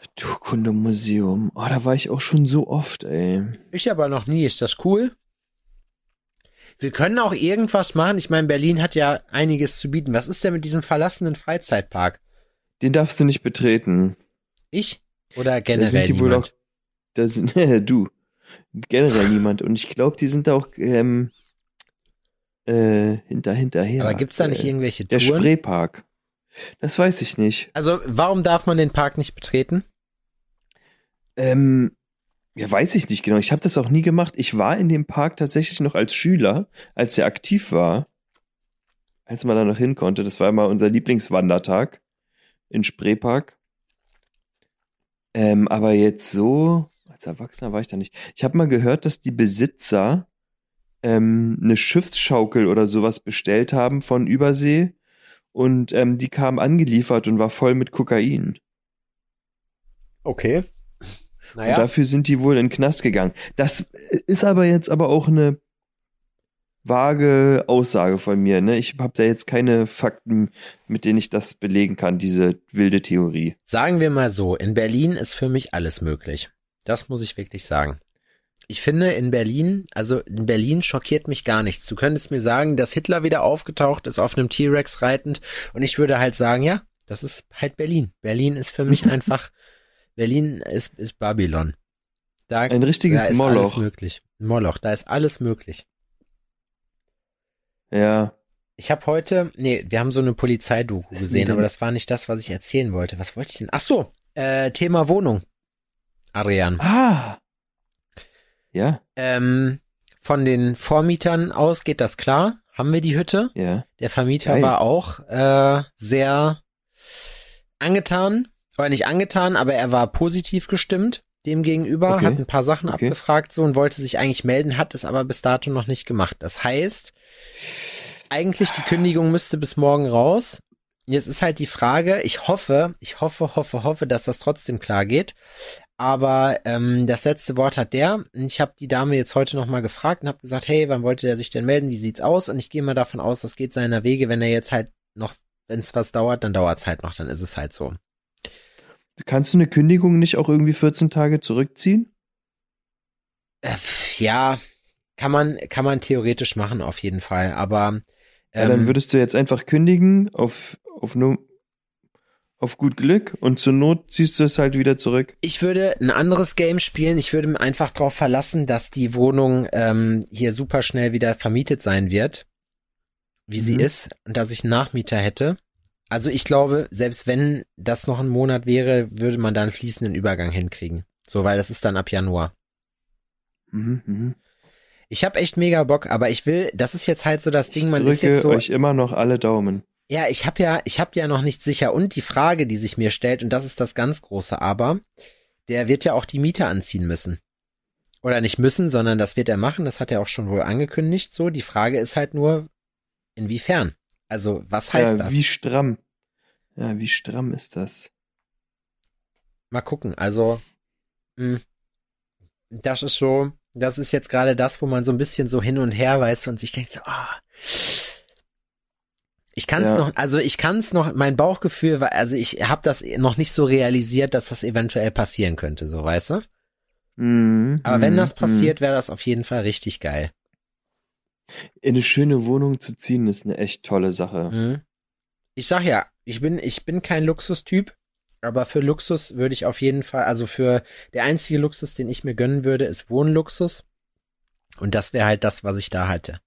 Naturkundemuseum. Oh, da war ich auch schon so oft, ey. Ich aber noch nie. Ist das cool? Wir können auch irgendwas machen. Ich meine, Berlin hat ja einiges zu bieten. Was ist denn mit diesem verlassenen Freizeitpark? Den darfst du nicht betreten. Ich? Oder Da generell sind die wohl niemand? auch. Da sind, du. Generell niemand. Und ich glaube, die sind da auch ähm, äh, hinter, hinterher. Aber gibt's da nicht aktuell. irgendwelche Der Touren? Spreepark. Das weiß ich nicht. Also, warum darf man den Park nicht betreten? Ähm, ja, weiß ich nicht genau. Ich habe das auch nie gemacht. Ich war in dem Park tatsächlich noch als Schüler, als er aktiv war. als man da noch hin konnte. Das war immer unser Lieblingswandertag in Spreepark. Ähm, aber jetzt so, als Erwachsener war ich da nicht. Ich habe mal gehört, dass die Besitzer ähm, eine Schiffsschaukel oder sowas bestellt haben von Übersee und ähm, die kam angeliefert und war voll mit Kokain. Okay. Naja. Und dafür sind die wohl in den Knast gegangen. Das ist aber jetzt aber auch eine vage Aussage von mir. Ne? Ich habe da jetzt keine Fakten, mit denen ich das belegen kann, diese wilde Theorie. Sagen wir mal so, in Berlin ist für mich alles möglich. Das muss ich wirklich sagen. Ich finde in Berlin, also in Berlin schockiert mich gar nichts. Du könntest mir sagen, dass Hitler wieder aufgetaucht ist auf einem T-Rex reitend und ich würde halt sagen, ja, das ist halt Berlin. Berlin ist für mich einfach, Berlin ist, ist Babylon. Da, Ein richtiges da ist Moloch. alles möglich. Moloch, da ist alles möglich. Ja. Ich habe heute, nee, wir haben so eine Polizeidoku gesehen, aber das war nicht das, was ich erzählen wollte. Was wollte ich denn? Ach so, äh, Thema Wohnung. Adrian. Ah. Ja. Ähm, von den Vormietern aus geht das klar. Haben wir die Hütte? Ja. Der Vermieter Geil. war auch äh, sehr angetan, oder nicht angetan, aber er war positiv gestimmt dem gegenüber, okay. hat ein paar Sachen okay. abgefragt so und wollte sich eigentlich melden, hat es aber bis dato noch nicht gemacht. Das heißt, eigentlich die Kündigung müsste bis morgen raus. Jetzt ist halt die Frage, ich hoffe, ich hoffe, hoffe, hoffe, dass das trotzdem klar geht. Aber ähm, das letzte Wort hat der. Ich habe die Dame jetzt heute nochmal gefragt und habe gesagt, hey, wann wollte der sich denn melden? Wie sieht's aus? Und ich gehe mal davon aus, das geht seiner Wege. Wenn er jetzt halt noch, wenn es was dauert, dann dauert's halt noch, dann ist es halt so. Kannst du eine Kündigung nicht auch irgendwie 14 Tage zurückziehen? Äh, ja, kann man, kann man theoretisch machen, auf jeden Fall. Aber ähm, ja, dann ähm, würdest du jetzt einfach kündigen auf, auf nur auf gut Glück und zur Not ziehst du es halt wieder zurück. Ich würde ein anderes Game spielen. Ich würde mir einfach darauf verlassen, dass die Wohnung ähm, hier super schnell wieder vermietet sein wird, wie mhm. sie ist, und dass ich einen Nachmieter hätte. Also ich glaube, selbst wenn das noch ein Monat wäre, würde man da einen fließenden Übergang hinkriegen. So, weil das ist dann ab Januar. Mhm, mh. Ich habe echt mega Bock, aber ich will, das ist jetzt halt so das Ding, man ist jetzt so. euch immer noch alle Daumen. Ja, ich habe ja, ich habe ja noch nicht sicher. Und die Frage, die sich mir stellt, und das ist das ganz große Aber, der wird ja auch die Miete anziehen müssen. Oder nicht müssen, sondern das wird er machen, das hat er auch schon wohl angekündigt. So, die Frage ist halt nur, inwiefern? Also, was heißt ja, das? Wie stramm. Ja, wie stramm ist das? Mal gucken. Also, mh, hm, das ist so, das ist jetzt gerade das, wo man so ein bisschen so hin und her weiß und sich denkt so, ah. Ich kann es ja. noch, also ich kann es noch, mein Bauchgefühl war, also ich habe das noch nicht so realisiert, dass das eventuell passieren könnte, so weißt du? Mm, Aber mm, wenn das passiert, wäre das auf jeden Fall richtig geil. In eine schöne Wohnung zu ziehen, ist eine echt tolle Sache. Mhm. Ich sag ja, ich bin, ich bin kein Luxustyp, aber für Luxus würde ich auf jeden Fall, also für der einzige Luxus, den ich mir gönnen würde, ist Wohnluxus. Und das wäre halt das, was ich da hatte.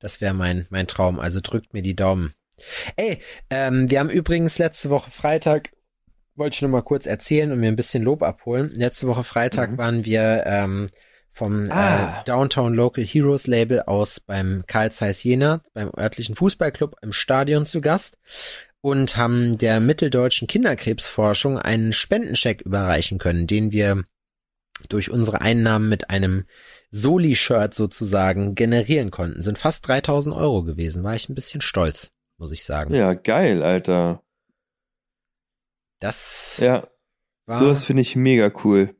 Das wäre mein, mein Traum. Also drückt mir die Daumen. Ey, ähm, wir haben übrigens letzte Woche Freitag, wollte ich nur mal kurz erzählen und mir ein bisschen Lob abholen. Letzte Woche Freitag mhm. waren wir ähm, vom äh, ah. äh, Downtown Local Heroes Label aus beim Karl Zeiss Jena, beim örtlichen Fußballclub im Stadion zu Gast und haben der mitteldeutschen Kinderkrebsforschung einen Spendencheck überreichen können, den wir durch unsere Einnahmen mit einem Soli-Shirt sozusagen generieren konnten. Sind fast 3000 Euro gewesen. War ich ein bisschen stolz, muss ich sagen. Ja, geil, Alter. Das. Ja. War, sowas finde ich mega cool.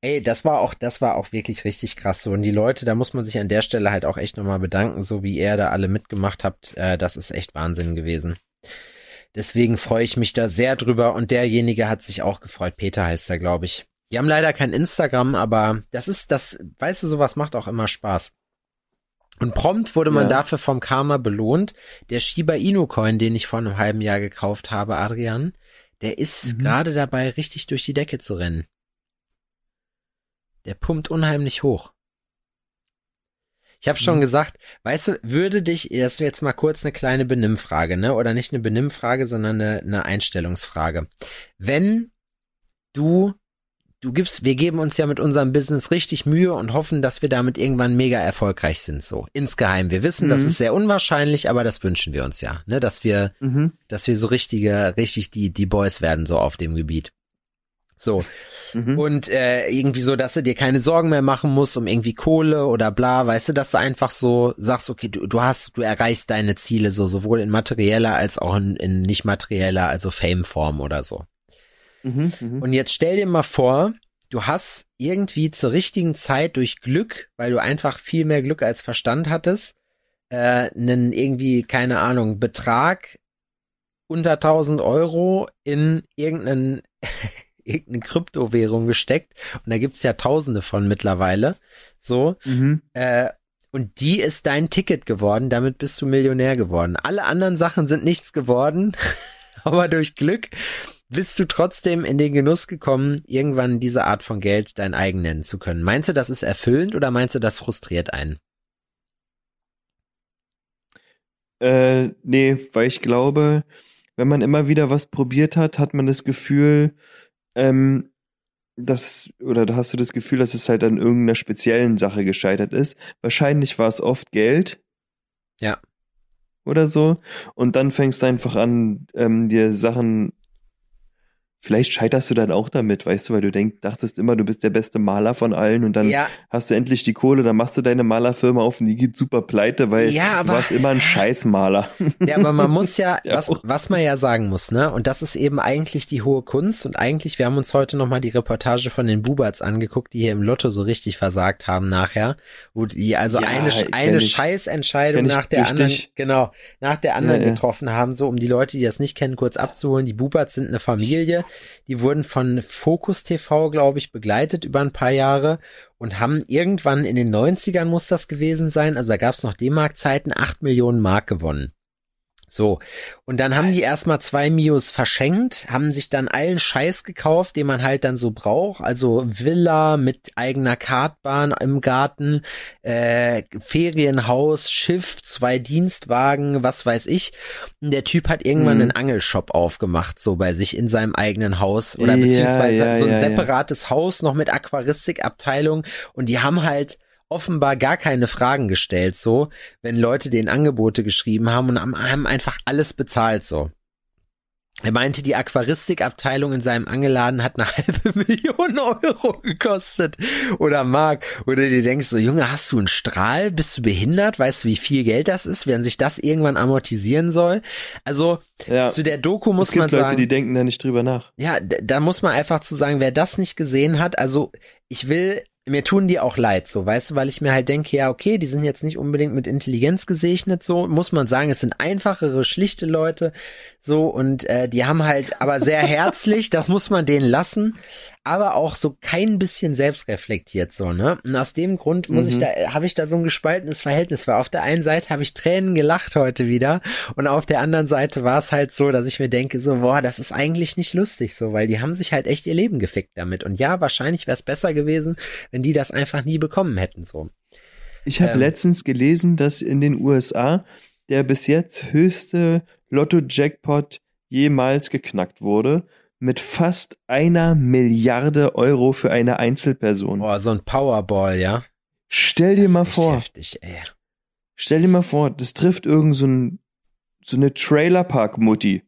Ey, das war auch, das war auch wirklich richtig krass so. Und die Leute, da muss man sich an der Stelle halt auch echt nochmal bedanken, so wie ihr da alle mitgemacht habt. Äh, das ist echt Wahnsinn gewesen. Deswegen freue ich mich da sehr drüber. Und derjenige hat sich auch gefreut. Peter heißt er, glaube ich. Die haben leider kein Instagram, aber das ist, das, weißt du, sowas macht auch immer Spaß. Und prompt wurde man ja. dafür vom Karma belohnt. Der Shiba Inu Coin, den ich vor einem halben Jahr gekauft habe, Adrian, der ist mhm. gerade dabei, richtig durch die Decke zu rennen. Der pumpt unheimlich hoch. Ich habe schon mhm. gesagt, weißt du, würde dich, das ist jetzt mal kurz eine kleine Benimmfrage, ne? Oder nicht eine Benimmfrage, sondern eine, eine Einstellungsfrage. Wenn du, du gibst, wir geben uns ja mit unserem Business richtig Mühe und hoffen, dass wir damit irgendwann mega erfolgreich sind, so insgeheim. Wir wissen, mhm. das ist sehr unwahrscheinlich, aber das wünschen wir uns ja, ne, dass wir, mhm. dass wir so richtige, richtig die die Boys werden so auf dem Gebiet. So. Mhm. Und äh, irgendwie so, dass du dir keine Sorgen mehr machen musst um irgendwie Kohle oder bla, weißt du, dass du einfach so sagst, okay, du, du hast, du erreichst deine Ziele so, sowohl in materieller als auch in, in nicht materieller, also Fame-Form oder so. Mhm, mh. Und jetzt stell dir mal vor, du hast irgendwie zur richtigen Zeit durch Glück, weil du einfach viel mehr Glück als Verstand hattest, äh, einen irgendwie, keine Ahnung, Betrag unter 1000 Euro in irgendeinen irgendeine Kryptowährung gesteckt und da gibt's ja tausende von mittlerweile. So. Mhm. Äh, und die ist dein Ticket geworden, damit bist du Millionär geworden. Alle anderen Sachen sind nichts geworden, aber durch Glück bist du trotzdem in den Genuss gekommen, irgendwann diese Art von Geld dein eigen nennen zu können. Meinst du, das ist erfüllend oder meinst du, das frustriert einen? Äh, nee, weil ich glaube, wenn man immer wieder was probiert hat, hat man das Gefühl, ähm, das, oder da hast du das Gefühl, dass es halt an irgendeiner speziellen Sache gescheitert ist. Wahrscheinlich war es oft Geld. Ja. Oder so. Und dann fängst du einfach an, ähm, dir Sachen Vielleicht scheiterst du dann auch damit, weißt du, weil du denkst, dachtest immer, du bist der beste Maler von allen und dann ja. hast du endlich die Kohle, dann machst du deine Malerfirma auf und die geht super pleite, weil ja, aber, du warst immer ein Scheißmaler. Ja, aber man muss ja, ja, was, was man ja sagen muss, ne, und das ist eben eigentlich die hohe Kunst und eigentlich, wir haben uns heute nochmal die Reportage von den Bubats angeguckt, die hier im Lotto so richtig versagt haben nachher, wo die also ja, eine, eine Scheißentscheidung nach der richtig. anderen, genau, nach der anderen getroffen haben, so um die Leute, die das nicht kennen, kurz abzuholen. Die Bubats sind eine Familie, die wurden von Focus TV, glaube ich, begleitet über ein paar Jahre und haben irgendwann in den 90ern muss das gewesen sein, also da gab es noch D-Mark-Zeiten, acht Millionen Mark gewonnen. So. Und dann haben die erstmal zwei Mios verschenkt, haben sich dann allen Scheiß gekauft, den man halt dann so braucht. Also Villa mit eigener Kartbahn im Garten, äh, Ferienhaus, Schiff, zwei Dienstwagen, was weiß ich. Und der Typ hat irgendwann mhm. einen Angelshop aufgemacht, so bei sich in seinem eigenen Haus. Oder beziehungsweise ja, so ein ja, separates ja. Haus noch mit Aquaristikabteilung. Und die haben halt offenbar gar keine Fragen gestellt, so, wenn Leute den Angebote geschrieben haben und haben einfach alles bezahlt, so. Er meinte, die Aquaristikabteilung in seinem Angeladen hat eine halbe Million Euro gekostet. Oder Mark. Oder du denkst so, Junge, hast du einen Strahl? Bist du behindert? Weißt du, wie viel Geld das ist, wenn sich das irgendwann amortisieren soll? Also, ja. zu der Doku muss es gibt man Leute, sagen. die denken da nicht drüber nach. Ja, da muss man einfach zu sagen, wer das nicht gesehen hat, also, ich will mir tun die auch leid, so, weißt du, weil ich mir halt denke, ja, okay, die sind jetzt nicht unbedingt mit Intelligenz gesegnet, so, muss man sagen, es sind einfachere, schlichte Leute, so, und äh, die haben halt, aber sehr herzlich, das muss man denen lassen, aber auch so kein bisschen selbstreflektiert, so, ne? Und aus dem Grund muss mhm. ich da, habe ich da so ein gespaltenes Verhältnis, weil auf der einen Seite habe ich Tränen gelacht heute wieder und auf der anderen Seite war es halt so, dass ich mir denke, so, boah, das ist eigentlich nicht lustig, so, weil die haben sich halt echt ihr Leben gefickt damit. Und ja, wahrscheinlich wäre es besser gewesen, wenn die das einfach nie bekommen hätten, so. Ich habe ähm, letztens gelesen, dass in den USA der bis jetzt höchste Lotto-Jackpot jemals geknackt wurde mit fast einer Milliarde Euro für eine Einzelperson. Boah, so ein Powerball, ja. Stell dir das mal vor. Heftig, ey. Stell dir mal vor, das trifft irgend so, ein, so eine Trailerpark-Mutti.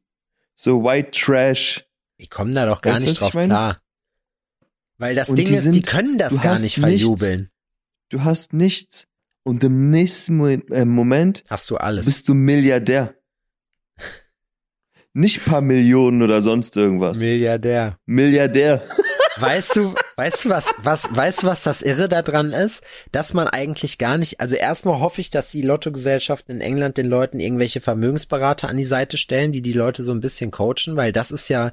So White Trash. Die kommen da doch gar weißt, nicht drauf klar. Weil das und Ding ist, sind, die können das gar nicht verjubeln. Nichts, du hast nichts und im nächsten äh, Moment hast du alles. Bist du Milliardär. Nicht paar Millionen oder sonst irgendwas. Milliardär. Milliardär. Weißt du, weißt du was, was, weißt du was das Irre daran ist? Dass man eigentlich gar nicht, also erstmal hoffe ich, dass die Lottogesellschaften in England den Leuten irgendwelche Vermögensberater an die Seite stellen, die die Leute so ein bisschen coachen, weil das ist ja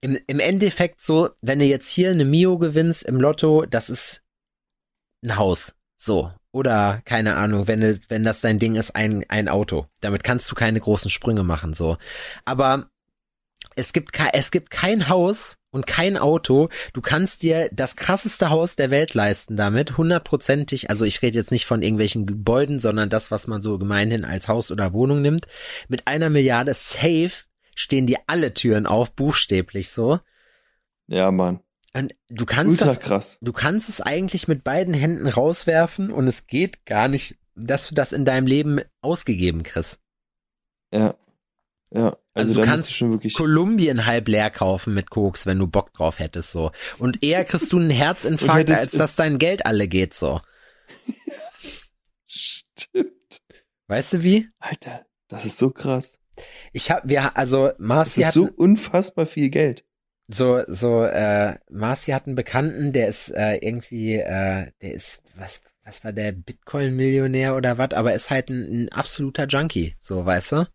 im, im Endeffekt so, wenn du jetzt hier eine Mio gewinnst im Lotto, das ist ein Haus. So. Oder, keine Ahnung, wenn, wenn das dein Ding ist, ein, ein Auto. Damit kannst du keine großen Sprünge machen, so. Aber es gibt, es gibt kein Haus und kein Auto. Du kannst dir das krasseste Haus der Welt leisten damit, hundertprozentig. Also ich rede jetzt nicht von irgendwelchen Gebäuden, sondern das, was man so gemeinhin als Haus oder Wohnung nimmt. Mit einer Milliarde safe stehen dir alle Türen auf, buchstäblich so. Ja, Mann. Und du kannst Ultra das, krass. du kannst es eigentlich mit beiden Händen rauswerfen und es geht gar nicht, dass du das in deinem Leben ausgegeben kriegst. Ja. Ja. Also Also, du kannst du schon wirklich. Kolumbien halb leer kaufen mit Koks, wenn du Bock drauf hättest, so. Und eher kriegst du einen Herzinfarkt, hättest- als dass dein Geld alle geht, so. Stimmt. Weißt du wie? Alter, das ist so krass. Ich hab, wir, also, Das Marci ist hat, so unfassbar viel Geld. So, so, äh, Marci hat einen Bekannten, der ist, äh, irgendwie, äh, der ist, was, was war der Bitcoin-Millionär oder was, aber ist halt ein, ein absoluter Junkie, so, weißt du?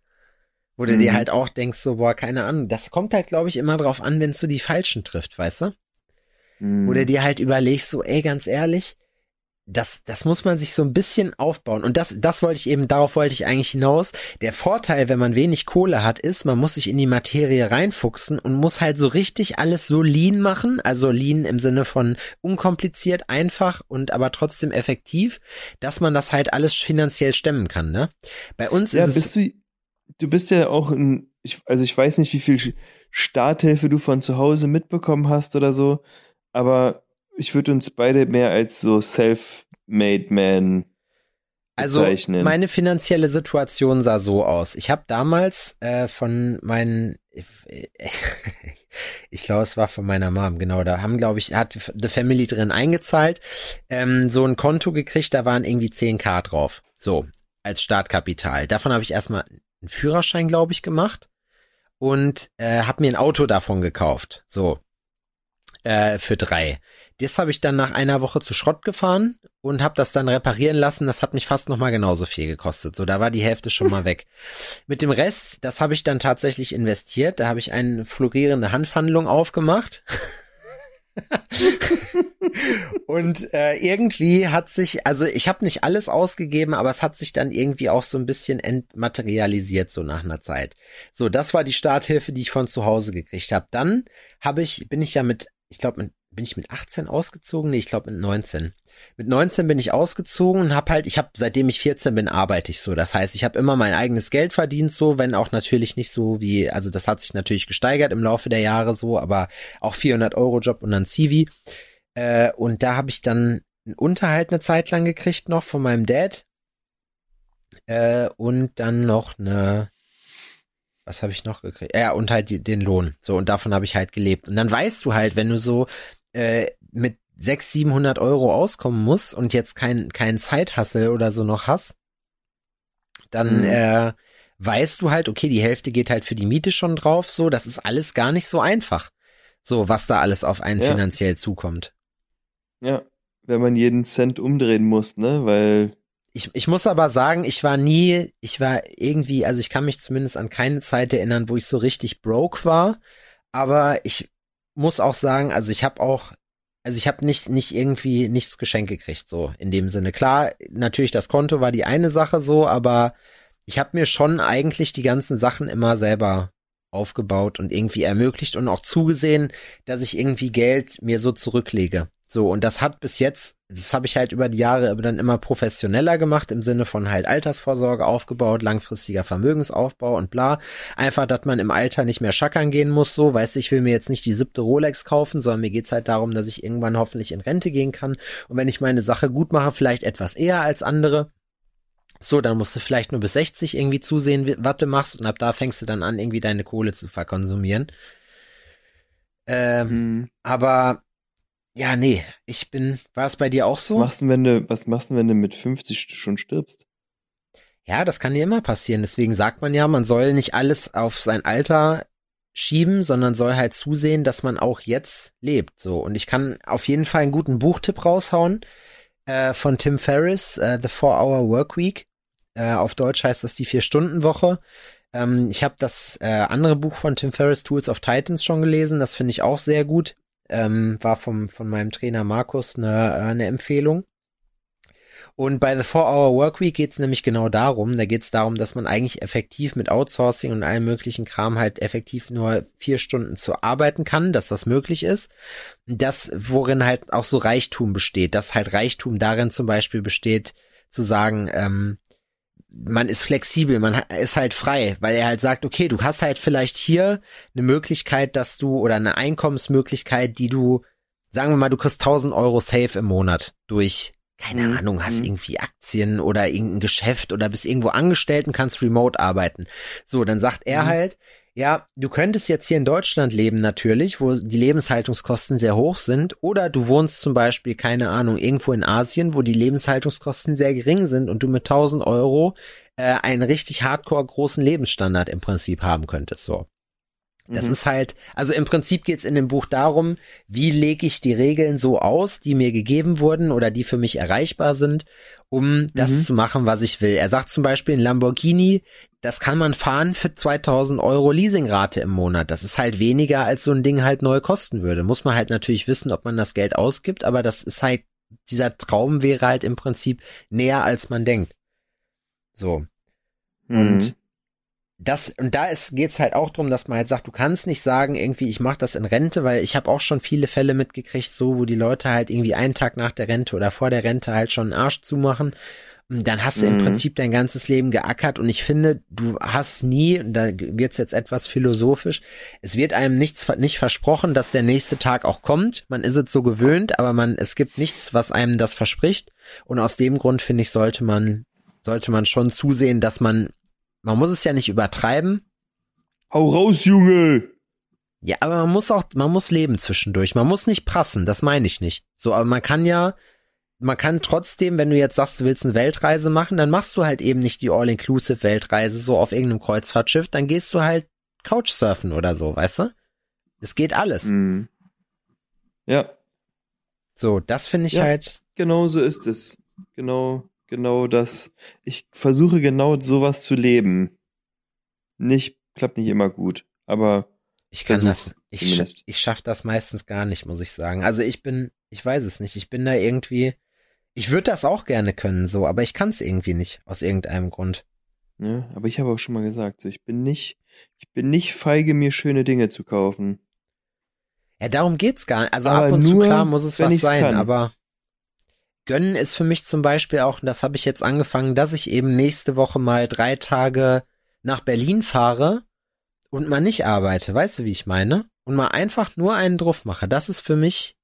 Wo du Mhm. dir halt auch denkst, so, boah, keine Ahnung, das kommt halt, glaube ich, immer drauf an, wenn es so die Falschen trifft, weißt du? Hm. Wo du dir halt überlegst, so, ey, ganz ehrlich, das, das muss man sich so ein bisschen aufbauen. Und das, das wollte ich eben, darauf wollte ich eigentlich hinaus. Der Vorteil, wenn man wenig Kohle hat, ist, man muss sich in die Materie reinfuchsen und muss halt so richtig alles so lean machen. Also lean im Sinne von unkompliziert, einfach und aber trotzdem effektiv, dass man das halt alles finanziell stemmen kann, ne? Bei uns Ja, ist es, bist du, du bist ja auch ein, ich, also ich weiß nicht, wie viel Starthilfe du von zu Hause mitbekommen hast oder so, aber ich würde uns beide mehr als so self-made man Also bezeichnen. meine finanzielle Situation sah so aus. Ich habe damals äh, von meinen, ich glaube, es war von meiner Mom, genau, da haben, glaube ich, hat The Family drin eingezahlt, ähm, so ein Konto gekriegt, da waren irgendwie 10k drauf. So, als Startkapital. Davon habe ich erstmal einen Führerschein, glaube ich, gemacht und äh, habe mir ein Auto davon gekauft. So, äh, für drei. Das habe ich dann nach einer Woche zu Schrott gefahren und habe das dann reparieren lassen. Das hat mich fast noch mal genauso viel gekostet. So, da war die Hälfte schon mal weg. Mit dem Rest, das habe ich dann tatsächlich investiert. Da habe ich eine florierende Hanfhandlung aufgemacht. und äh, irgendwie hat sich, also ich habe nicht alles ausgegeben, aber es hat sich dann irgendwie auch so ein bisschen entmaterialisiert so nach einer Zeit. So, das war die Starthilfe, die ich von zu Hause gekriegt habe. Dann habe ich, bin ich ja mit, ich glaube, bin ich mit 18 ausgezogen? Nee, ich glaube mit 19. Mit 19 bin ich ausgezogen und habe halt, ich habe, seitdem ich 14 bin, arbeite ich so. Das heißt, ich habe immer mein eigenes Geld verdient, so, wenn auch natürlich nicht so wie, also das hat sich natürlich gesteigert im Laufe der Jahre so, aber auch 400 Euro Job und dann Civi. Äh, und da habe ich dann einen Unterhalt eine Zeit lang gekriegt noch von meinem Dad. Äh, und dann noch eine, was habe ich noch gekriegt? Ja, und halt den Lohn. So, und davon habe ich halt gelebt. Und dann weißt du halt, wenn du so äh, mit 600, 700 Euro auskommen musst und jetzt kein, kein Zeithassel oder so noch hast, dann Mhm. äh, weißt du halt, okay, die Hälfte geht halt für die Miete schon drauf, so, das ist alles gar nicht so einfach. So, was da alles auf einen Ja. finanziell zukommt. Ja, wenn man jeden Cent umdrehen muss, ne, weil Ich, ich muss aber sagen, ich war nie, ich war irgendwie, also ich kann mich zumindest an keine Zeit erinnern, wo ich so richtig broke war. Aber ich muss auch sagen, also ich habe auch, also ich habe nicht nicht irgendwie nichts geschenkt gekriegt so in dem Sinne. Klar, natürlich das Konto war die eine Sache so, aber ich habe mir schon eigentlich die ganzen Sachen immer selber aufgebaut und irgendwie ermöglicht und auch zugesehen, dass ich irgendwie Geld mir so zurücklege. So, und das hat bis jetzt, das habe ich halt über die Jahre aber dann immer professioneller gemacht, im Sinne von halt Altersvorsorge aufgebaut, langfristiger Vermögensaufbau und bla. Einfach, dass man im Alter nicht mehr schackern gehen muss, so, weißt du, ich will mir jetzt nicht die siebte Rolex kaufen, sondern mir geht's halt darum, dass ich irgendwann hoffentlich in Rente gehen kann. Und wenn ich meine Sache gut mache, vielleicht etwas eher als andere. So, dann musst du vielleicht nur bis 60 irgendwie zusehen, was du machst, und ab da fängst du dann an, irgendwie deine Kohle zu verkonsumieren. Ähm, hm, aber ja, nee, ich bin, war es bei dir auch was so? machst du, wenn du, was machst du, wenn du mit 50 st- schon stirbst? Ja, das kann dir immer passieren. Deswegen sagt man ja, man soll nicht alles auf sein Alter schieben, sondern soll halt zusehen, dass man auch jetzt lebt. So. Und ich kann auf jeden Fall einen guten Buchtipp raushauen äh, von Tim Ferriss, äh, The Four Hour Work Week. Äh, auf Deutsch heißt das die Vier-Stunden-Woche. Ähm, ich habe das äh, andere Buch von Tim Ferriss, Tools of Titans, schon gelesen. Das finde ich auch sehr gut. Ähm, war vom, von meinem Trainer Markus eine, äh, eine Empfehlung. Und bei The 4-Hour Workweek geht es nämlich genau darum, da geht es darum, dass man eigentlich effektiv mit Outsourcing und allem möglichen Kram halt effektiv nur vier Stunden zu arbeiten kann, dass das möglich ist. Das, worin halt auch so Reichtum besteht, dass halt Reichtum darin zum Beispiel besteht, zu sagen, ähm, man ist flexibel, man ist halt frei, weil er halt sagt, okay, du hast halt vielleicht hier eine Möglichkeit, dass du oder eine Einkommensmöglichkeit, die du sagen wir mal, du kriegst 1000 Euro safe im Monat durch, keine Mhm. Ahnung, hast Mhm. irgendwie Aktien oder irgendein Geschäft oder bist irgendwo angestellt und kannst remote arbeiten. So, dann sagt er Mhm. halt, ja, du könntest jetzt hier in Deutschland leben natürlich, wo die Lebenshaltungskosten sehr hoch sind, oder du wohnst zum Beispiel, keine Ahnung, irgendwo in Asien, wo die Lebenshaltungskosten sehr gering sind und du mit 1000 Euro äh, einen richtig hardcore großen Lebensstandard im Prinzip haben könntest, so. Das Mhm. ist halt, also im Prinzip geht's in dem Buch darum, wie lege ich die Regeln so aus, die mir gegeben wurden oder die für mich erreichbar sind, um das Mhm. zu machen, was ich will. Er sagt zum Beispiel ein Lamborghini, das kann man fahren für 2000 Euro Leasingrate im Monat. Das ist halt weniger, als so ein Ding halt neu kosten würde. Muss man halt natürlich wissen, ob man das Geld ausgibt, aber das ist halt, dieser Traum wäre halt im Prinzip näher, als man denkt. So. Und Mhm. Das und da ist geht's halt auch drum, dass man halt sagt, du kannst nicht sagen, irgendwie ich mache das in Rente, weil ich habe auch schon viele Fälle mitgekriegt, so wo die Leute halt irgendwie einen Tag nach der Rente oder vor der Rente halt schon einen Arsch zumachen. Und dann hast du im Mhm. Prinzip dein ganzes Leben geackert und ich finde, du hast nie, und da wird's jetzt etwas philosophisch, es wird einem nichts nicht versprochen, dass der nächste Tag auch kommt. Man ist es so gewöhnt, aber man es gibt nichts, was einem das verspricht. Und aus dem Grund finde ich, sollte man sollte man schon zusehen, dass man man muss es ja nicht übertreiben. Hau raus, Junge! Ja, aber man muss auch, man muss leben zwischendurch. Man muss nicht prassen, das meine ich nicht. So, aber man kann ja, man kann trotzdem, wenn du jetzt sagst, du willst eine Weltreise machen, dann machst du halt eben nicht die All-Inclusive Weltreise so auf irgendeinem Kreuzfahrtschiff, dann gehst du halt Couchsurfen oder so, weißt du? Es geht alles. Mhm. Ja, So, das finde ich Ja. halt, genau so ist es. Genau, genau das. Ich versuche genau sowas zu leben. Nicht, klappt nicht immer gut, aber ich kann das, ich, zumindest. ich schaff das meistens gar nicht, muss ich sagen. Also ich bin, ich weiß es nicht, ich bin da irgendwie, ich würde das auch gerne können, so, aber ich kann es irgendwie nicht, aus irgendeinem Grund. Ja, ne, aber ich habe auch schon mal gesagt, so, ich bin nicht, ich bin nicht feige, mir schöne Dinge zu kaufen. Ja, darum geht's gar nicht. Also Aber ab und zu nur, klar muss es was sein, kann. aber gönnen ist für mich zum Beispiel auch, und das habe ich jetzt angefangen, dass ich eben nächste Woche mal drei Tage nach Berlin fahre und mal nicht arbeite. Weißt du, wie ich meine? Und mal einfach nur einen drauf mache. Das ist für mich,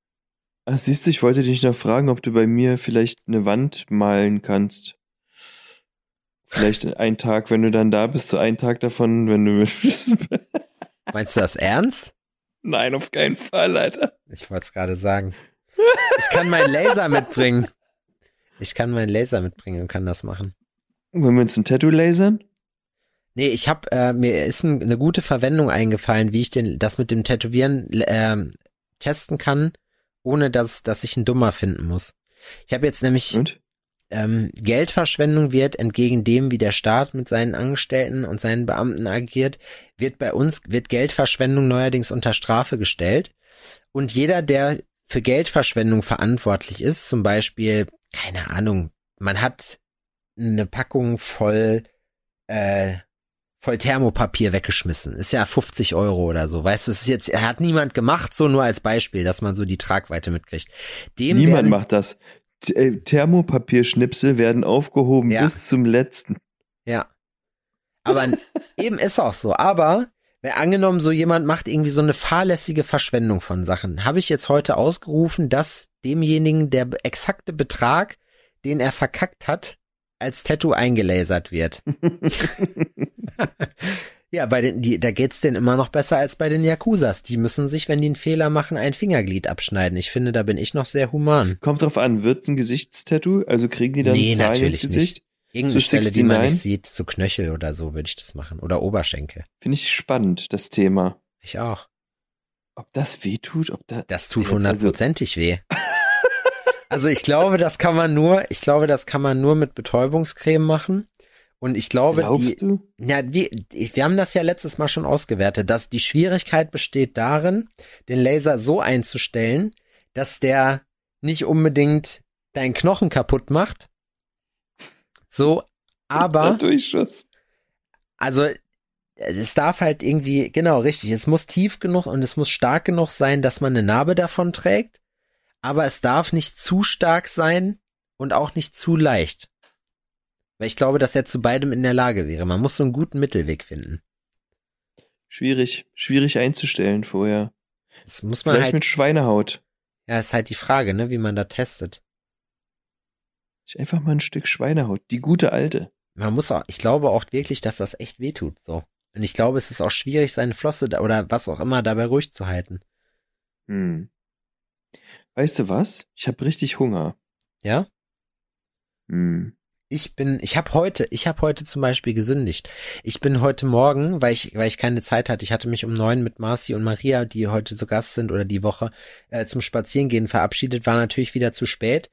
Ach, siehst du, ich wollte dich noch fragen, ob du bei mir vielleicht eine Wand malen kannst. Vielleicht einen Tag, wenn du dann da bist, so einen Tag davon, wenn du. meinst du das ernst? Nein, auf keinen Fall, Alter. Ich wollte es gerade sagen. Ich kann meinen Laser mitbringen. Ich kann meinen Laser mitbringen und kann das machen. Wollen wir uns ein Tattoo lasern? Nee, ich habe äh, mir ist ein, eine gute Verwendung eingefallen, wie ich den das mit dem Tätowieren ähm, testen kann, ohne dass dass ich einen Dummer finden muss. Ich habe jetzt nämlich Und? ähm, Geldverschwendung wird entgegen dem, wie der Staat mit seinen Angestellten und seinen Beamten agiert, wird bei uns wird Geldverschwendung neuerdings unter Strafe gestellt und jeder, der für Geldverschwendung verantwortlich ist, zum Beispiel keine Ahnung, man hat eine Packung voll äh, voll Thermopapier weggeschmissen. Ist ja 50 Euro oder so. Weißt du, es ist jetzt, er hat niemand gemacht, so nur als Beispiel, dass man so die Tragweite mitkriegt. Dem Niemand macht das. Äh, Thermopapierschnipsel werden aufgehoben Ja. bis zum letzten. Ja. Aber eben ist auch so. Aber, wer angenommen, so jemand macht irgendwie so eine fahrlässige Verschwendung von Sachen, habe ich jetzt heute ausgerufen, dass demjenigen der exakte Betrag, den er verkackt hat, als Tattoo eingelasert wird. Ja, bei den, die, da geht's denen immer noch besser als bei den Yakuzas. Die müssen sich, wenn die einen Fehler machen, ein Fingerglied abschneiden. Ich finde, da bin ich noch sehr human. Kommt drauf an, wird's ein Gesichtstattoo? Also kriegen die dann Nee, Zahlen ins Gesicht? Irgendeine So Stelle, die man 69? nicht sieht, so Knöchel oder so würde ich das machen. Oder Oberschenkel. Finde ich spannend, das Thema. Ich auch. Ob das weh tut, ob da. Das tut also- hundertprozentig weh. Also ich glaube, das kann man nur, ich glaube, das kann man nur mit Betäubungscreme machen. Und ich glaube, die, Glaubst du? ja, die, die, wir haben das ja letztes Mal schon ausgewertet, dass die Schwierigkeit besteht darin, den Laser so einzustellen, dass der nicht unbedingt deinen Knochen kaputt macht. So, aber Durchschuss. also es darf halt irgendwie, genau, richtig, es muss tief genug und es muss stark genug sein, dass man eine Narbe davon trägt, aber es darf nicht zu stark sein und auch nicht zu leicht. Weil ich glaube, dass er zu beidem in der Lage wäre. Man muss so einen guten Mittelweg finden. Schwierig, schwierig einzustellen vorher. Das muss man Vielleicht halt, mit Schweinehaut. Ja, ist halt die Frage, ne, wie man da testet. Ich einfach mal ein Stück Schweinehaut. Die gute alte. Man muss auch, ich glaube auch wirklich, dass das echt wehtut, so. Und ich glaube, es ist auch schwierig, seine Flosse oder was auch immer dabei ruhig zu halten. Hm. Weißt du was? Ich habe richtig Hunger. Ja? Hm. Ich bin, ich habe heute, ich habe heute zum Beispiel gesündigt. Ich bin heute Morgen, weil ich, weil ich keine Zeit hatte, ich hatte mich um neun mit Marci und Maria, die heute zu Gast sind oder die Woche, äh, zum Spazierengehen verabschiedet, war natürlich wieder zu spät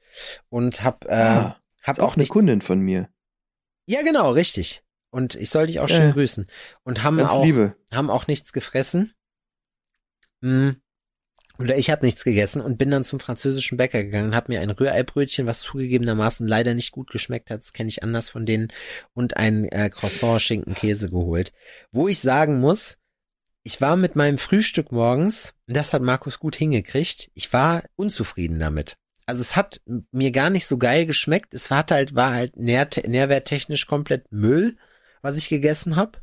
und hab, äh, Ah, hab ist auch eine nicht, Kundin von mir. Ja, genau, richtig. Und ich soll dich auch Ja, schön ja. grüßen. Und haben auch, Liebe. haben auch nichts gefressen. Hm. Oder ich habe nichts gegessen und bin dann zum französischen Bäcker gegangen habe mir ein Rühreibrötchen, was zugegebenermaßen leider nicht gut geschmeckt hat, das kenne ich anders von denen, und ein äh, Croissant Schinken Käse geholt. Wo ich sagen muss, ich war mit meinem Frühstück morgens, das hat Markus gut hingekriegt, ich war unzufrieden damit. Also es hat mir gar nicht so geil geschmeckt, es hat halt, war halt nähr nährwerttechnisch komplett Müll, was ich gegessen habe.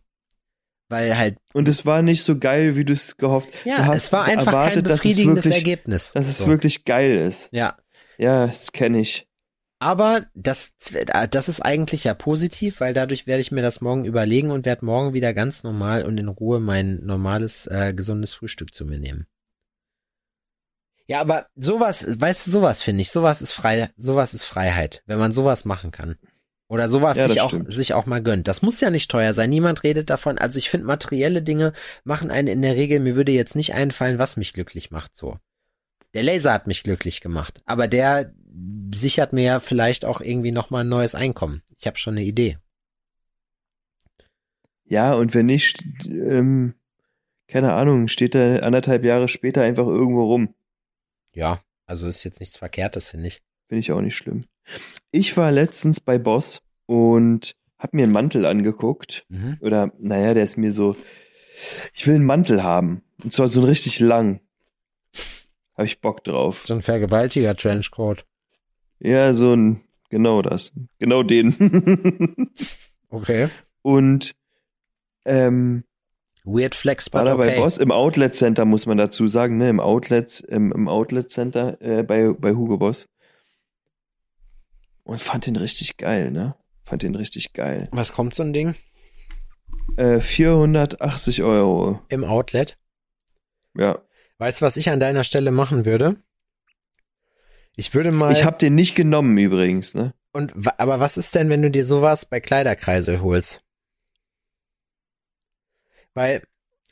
Weil halt Und es war nicht so geil, wie du es gehofft ja, du hast es war einfach kein erwartet, dass es befriedigendes wirklich, Ergebnis. Dass es So. wirklich geil ist. Ja, Ja, das kenne ich. aber das, das ist eigentlich ja positiv, weil dadurch werde ich mir das morgen überlegen und werde morgen wieder ganz normal und in Ruhe mein normales, äh, gesundes Frühstück zu mir nehmen. Ja, aber sowas, weißt du, sowas finde ich, sowas ist frei, sowas ist Freiheit, wenn man sowas machen kann. Oder sowas Ja, sich auch, stimmt. sich auch mal gönnt. Das muss ja nicht teuer sein. Niemand redet davon. Also ich finde, materielle Dinge machen einen in der Regel, mir würde jetzt nicht einfallen, was mich glücklich macht, so. Der Laser hat mich glücklich gemacht, aber der sichert mir ja vielleicht auch irgendwie nochmal ein neues Einkommen. Ich habe schon eine Idee. Ja, und wenn nicht, ähm, keine Ahnung, steht er anderthalb Jahre später einfach irgendwo rum. Ja, also ist jetzt nichts Verkehrtes, finde ich. Finde ich auch nicht schlimm. Ich war letztens bei Boss und hab mir einen Mantel angeguckt. Mhm. Oder, naja, der ist mir so, ich will einen Mantel haben. Und zwar so einen richtig lang. Habe ich Bock drauf. So ein Vergewaltiger-Trenchcoat. Ja, so ein, genau das. Genau den. Okay. und ähm, Weird Flex, war da bei okay. Boss im Outlet Center, muss man dazu sagen, ne? Im Outlet, im, im Outlet Center äh, bei, bei Hugo Boss. Und fand den richtig geil, ne? Fand den richtig geil. Was kommt so ein Ding? Äh, 480 Euro. Im Outlet? Ja. Weißt du, was ich an deiner Stelle machen würde? Ich würde mal. Ich habe den nicht genommen übrigens, ne? und aber was ist denn, wenn du dir sowas bei Kleiderkreisel holst? Weil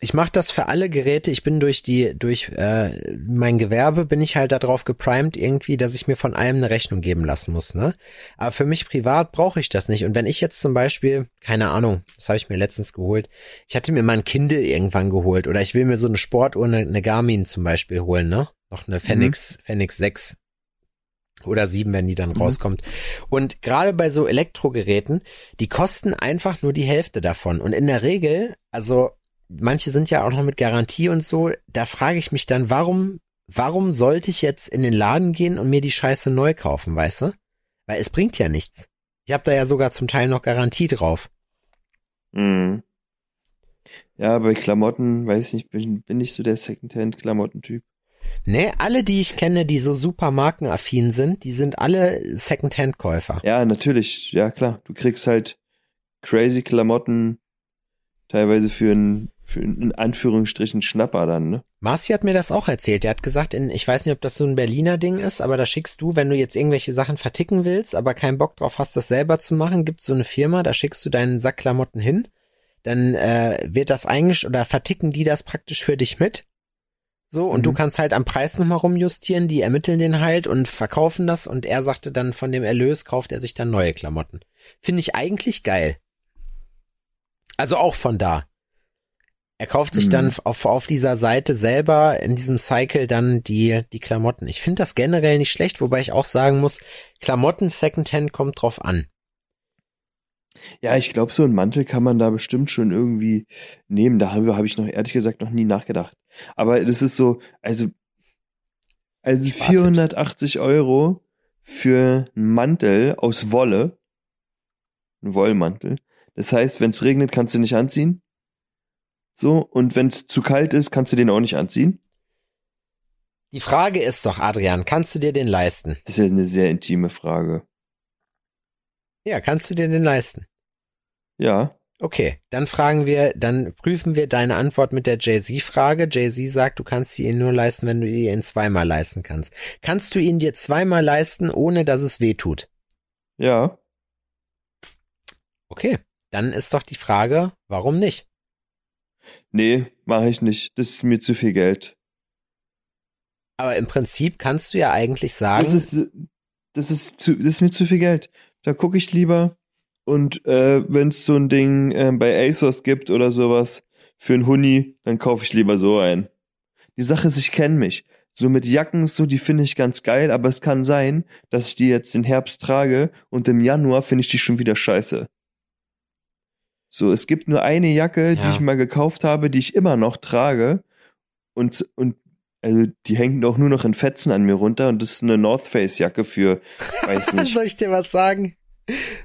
ich mache das für alle Geräte. Ich bin durch die durch äh, mein Gewerbe bin ich halt darauf geprimed irgendwie, dass ich mir von allem eine Rechnung geben lassen muss. Ne? Aber für mich privat brauche ich das nicht. Und wenn ich jetzt zum Beispiel, keine Ahnung, das habe ich mir letztens geholt. Ich hatte mir mal ein Kindle irgendwann geholt oder ich will mir so eine Sportuhr, eine, eine Garmin zum Beispiel holen. Ne? Noch eine Fenix Fenix 6 oder 7, wenn die dann Mhm. rauskommt. Und gerade bei so Elektrogeräten, die kosten einfach nur die Hälfte davon. Und in der Regel, also manche sind ja auch noch mit Garantie und so, da frage ich mich dann, warum, warum sollte ich jetzt in den Laden gehen und mir die Scheiße neu kaufen, weißt du? Weil es bringt ja nichts. Ich habe da ja sogar zum Teil noch Garantie drauf. Mhm. Ja, bei Klamotten, weiß nicht, bin, bin nicht so der Secondhand-Klamottentyp. Ne, alle, die ich kenne, die so super markenaffin sind, die sind alle Secondhand-Käufer. Ja, natürlich, ja klar. Du kriegst halt crazy Klamotten teilweise für einen, für in Anführungsstrichen Schnapper dann, ne? Marci hat mir das auch erzählt. Der hat gesagt, in, ich weiß nicht, ob das so ein Berliner Ding ist, aber da schickst du, wenn du jetzt irgendwelche Sachen verticken willst, aber keinen Bock drauf hast, das selber zu machen, gibt's so eine Firma, da schickst du deinen Sack Klamotten hin, dann äh, wird das eigentlich oder verticken die das praktisch für dich mit. So, und Mhm. du kannst halt am Preis nochmal rumjustieren, die ermitteln den halt und verkaufen das und er sagte dann, von dem Erlös kauft er sich dann neue Klamotten. Finde ich eigentlich geil. Also auch von da. Er kauft sich dann auf, auf dieser Seite selber in diesem Cycle dann die, die Klamotten. Ich finde das generell nicht schlecht, wobei ich auch sagen muss, Klamotten Secondhand kommt drauf an. Ja, ich glaube, so ein Mantel kann man da bestimmt schon irgendwie nehmen. Darüber habe ich noch ehrlich gesagt noch nie nachgedacht. Aber das ist so, also, also Spartipps. 480 Euro für einen Mantel aus Wolle. Ein Wollmantel. Das heißt, wenn es regnet, kannst du nicht anziehen. So, und wenn es zu kalt ist, kannst du den auch nicht anziehen. Die Frage ist doch, Adrian, kannst du dir den leisten? Das ist ja eine sehr intime Frage. Ja, kannst du dir den leisten? Ja. Okay, dann fragen wir, dann prüfen wir deine Antwort mit der Jay-Z-Frage. Jay-Z sagt, du kannst sie ihn nur leisten, wenn du ihn zweimal leisten kannst. Kannst du ihn dir zweimal leisten, ohne dass es weh tut? Ja. Okay, dann ist doch die Frage, warum nicht? Nee, mache ich nicht. Das ist mir zu viel Geld. Aber im Prinzip kannst du ja eigentlich sagen. Das ist, das ist, zu, das ist mir zu viel Geld. Da gucke ich lieber. Und äh, wenn es so ein Ding äh, bei ASOS gibt oder sowas für einen Huni, dann kaufe ich lieber so ein. Die Sache ist, ich kenne mich. So mit Jacken so, die finde ich ganz geil, aber es kann sein, dass ich die jetzt im Herbst trage und im Januar finde ich die schon wieder scheiße. So, es gibt nur eine Jacke, Ja. die ich mal gekauft habe, die ich immer noch trage und und also die hängt auch nur noch in Fetzen an mir runter und das ist eine North Face Jacke für weiß nicht. Soll ich dir was sagen?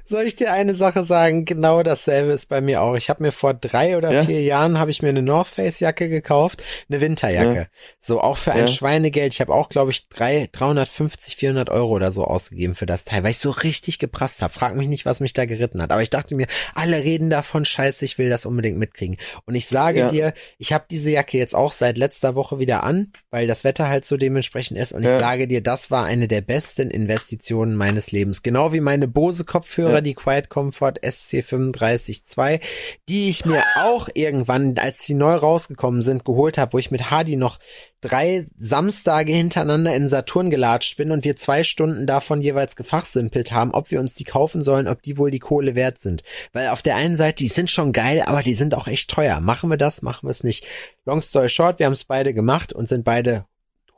Soll ich dir eine Sache sagen? Genau dasselbe ist bei mir auch. Ich habe mir vor drei oder Ja? vier Jahren habe ich mir eine North Face Jacke gekauft, eine Winterjacke. Ja. So auch für ein Ja. Schweinegeld. Ich habe auch, glaube ich, drei, 350, 400 Euro oder so ausgegeben für das Teil, weil ich so richtig geprasst habe. Frag mich nicht, was mich da geritten hat. Aber ich dachte mir, alle reden davon, scheiße, ich will das unbedingt mitkriegen. Und ich sage dir, ich habe diese Jacke jetzt auch seit letzter Woche wieder an, weil das Wetter halt so dementsprechend ist. Und ich sage dir, das war eine der besten Investitionen meines Lebens. Genau wie meine Bose Kopfhörer, Ja. die Quiet Comfort SC35 die ich mir auch irgendwann, als die neu rausgekommen sind, geholt habe, wo ich mit Hardy noch drei Samstage hintereinander in Saturn gelatscht bin und wir zwei Stunden davon jeweils gefachsimpelt haben, ob wir uns die kaufen sollen, ob die wohl die Kohle wert sind. Weil auf der einen Seite, die sind schon geil, aber die sind auch echt teuer. Machen wir das, machen wir es nicht. Long story short, wir haben es beide gemacht und sind beide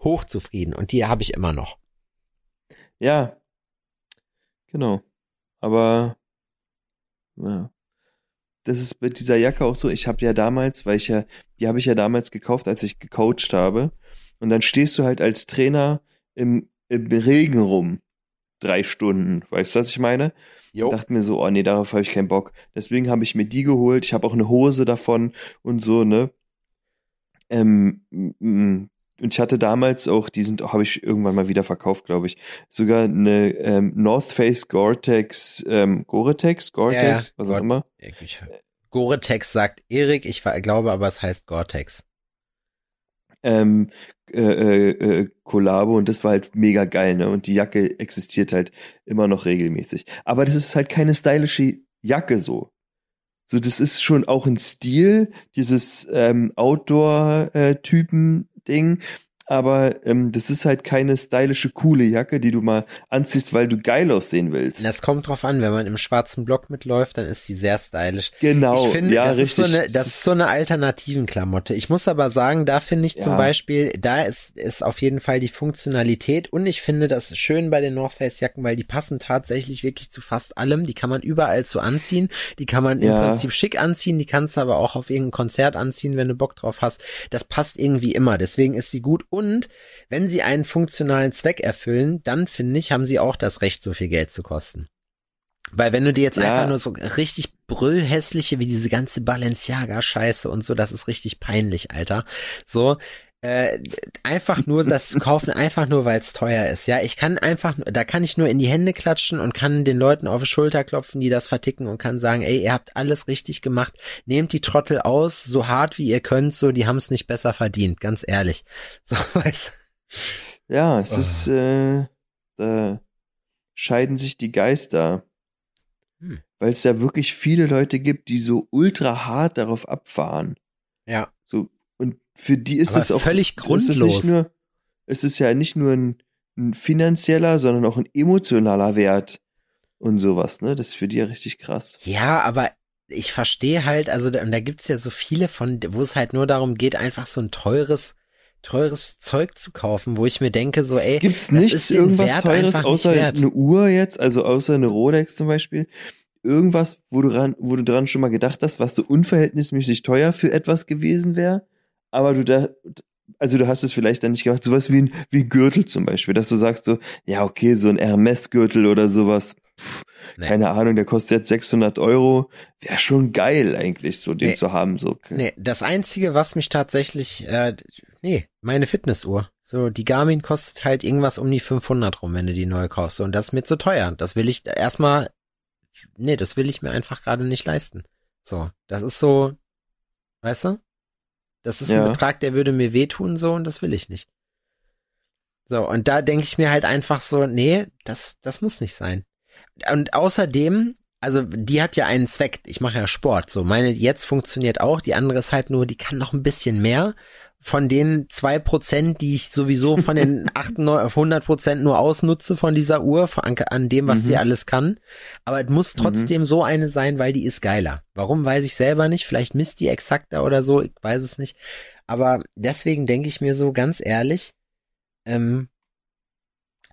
hochzufrieden und die habe ich immer noch. Ja. Genau. Aber ja. Das ist mit dieser Jacke auch so. Ich habe ja damals, weil ich ja, die habe ich ja damals gekauft, als ich gecoacht habe. Und dann stehst du halt als Trainer im, im Regen rum. Drei Stunden. Weißt du, was ich meine? Jo. dachte mir so, oh nee, darauf habe ich keinen Bock. Deswegen habe ich mir die geholt. Ich habe auch eine Hose davon und so, ne? Ähm, und ich hatte damals auch, die sind, habe ich irgendwann mal wieder verkauft, glaube ich, sogar eine ähm, North Face Gore-Tex, ähm, Gore-Tex, Gore-Tex, Ja, was auch immer. Gore-Tex sagt Erik, ich glaube aber es heißt Gore-Tex. ähm, äh, äh, äh, Kollabo und das war halt mega geil, ne? Und die Jacke existiert halt immer noch regelmäßig. Aber das ist halt keine stylische Jacke so. So, das ist schon auch ein Stil, dieses ähm, Outdoor-Typen-Ding. Aber ähm, das ist halt keine stylische, coole Jacke, die du mal anziehst, weil du geil aussehen willst. Das kommt drauf an, wenn man im schwarzen Block mitläuft, dann ist die sehr stylisch. genau, ich finde, ja, das, richtig. Ist so eine, das ist so eine alternativen Klamotte. Ich muss aber sagen, da finde ich zum Ja. Beispiel, da ist, ist auf jeden Fall die Funktionalität und ich finde das schön bei den North Face Jacken, weil die passen tatsächlich wirklich zu fast allem. Die kann man überall so anziehen. Die kann man im Ja. Prinzip schick anziehen. Die kannst du aber auch auf irgendein Konzert anziehen, wenn du Bock drauf hast. Das passt irgendwie immer. Deswegen ist sie gut. Und wenn sie einen funktionalen Zweck erfüllen, dann finde ich, haben sie auch das Recht, so viel Geld zu kosten. Weil wenn du dir jetzt Ja. einfach nur so richtig brüllhässliche wie diese ganze Balenciaga-Scheiße und so, das ist richtig peinlich, Alter. So, äh, einfach nur das kaufen, einfach nur, weil es teuer ist. Ja, ich kann einfach, da kann ich nur in die Hände klatschen und kann den Leuten auf die Schulter klopfen, die das verticken und kann sagen, ey, ihr habt alles richtig gemacht. Nehmt die Trottel aus, so hart wie ihr könnt, so, die haben es nicht besser verdient, ganz ehrlich. So, weißt Ja, es Ah. ist, äh, da scheiden sich die Geister. Hm. Weil es ja wirklich viele Leute gibt, die so ultra hart darauf abfahren. Ja. Und für die ist Aber es auch völlig Es ist grundlos. nicht nur, es ist ja nicht nur ein, ein finanzieller, sondern auch ein emotionaler Wert und sowas, ne? Das ist für die ja richtig krass. Ja, aber ich verstehe halt, also da, und da gibt's ja so viele von, wo es halt nur darum geht, einfach so ein teures, teures Zeug zu kaufen, wo ich mir denke, so, ey, Gibt's nichts irgendwas Wert Teures außer eine Uhr jetzt, also außer eine Rolex zum Beispiel? Irgendwas, wo du dran, wo du dran schon mal gedacht hast, was so unverhältnismäßig teuer für etwas gewesen wäre, aber du da, also du hast es vielleicht dann nicht gemacht, sowas wie ein, wie ein Gürtel zum Beispiel, dass du sagst so, ja okay, so ein Hermes-Gürtel oder sowas, pff, Nee. keine Ahnung, der kostet jetzt 600 Euro. Wäre schon geil eigentlich, so den Nee. zu haben. So. Nee, das einzige, was mich tatsächlich, äh, nee, meine Fitnessuhr. So, die Garmin kostet halt irgendwas um die 500 rum, wenn du die neu kaufst. Und das ist mir zu teuer. Das will ich erstmal, nee, das will ich mir einfach gerade nicht leisten. So, das ist so, weißt du? Das ist Ja. ein Betrag, der würde mir wehtun, so, und das will ich nicht. So, und da denke ich mir halt einfach so, nee, das, das muss nicht sein. Und außerdem, also die hat ja einen Zweck. Ich mache ja Sport. So, meine jetzt funktioniert auch. Die andere ist halt nur, die kann noch ein bisschen mehr. Von den zwei Prozent, die ich sowieso von den 98, 100 Prozent nur ausnutze von dieser Uhr, an, an dem, was Mhm. sie alles kann. Aber es muss trotzdem so eine sein, weil die ist geiler. Warum, weiß ich selber nicht. Vielleicht misst die exakter oder so. Ich weiß es nicht. Aber deswegen denke ich mir so ganz ehrlich, ähm,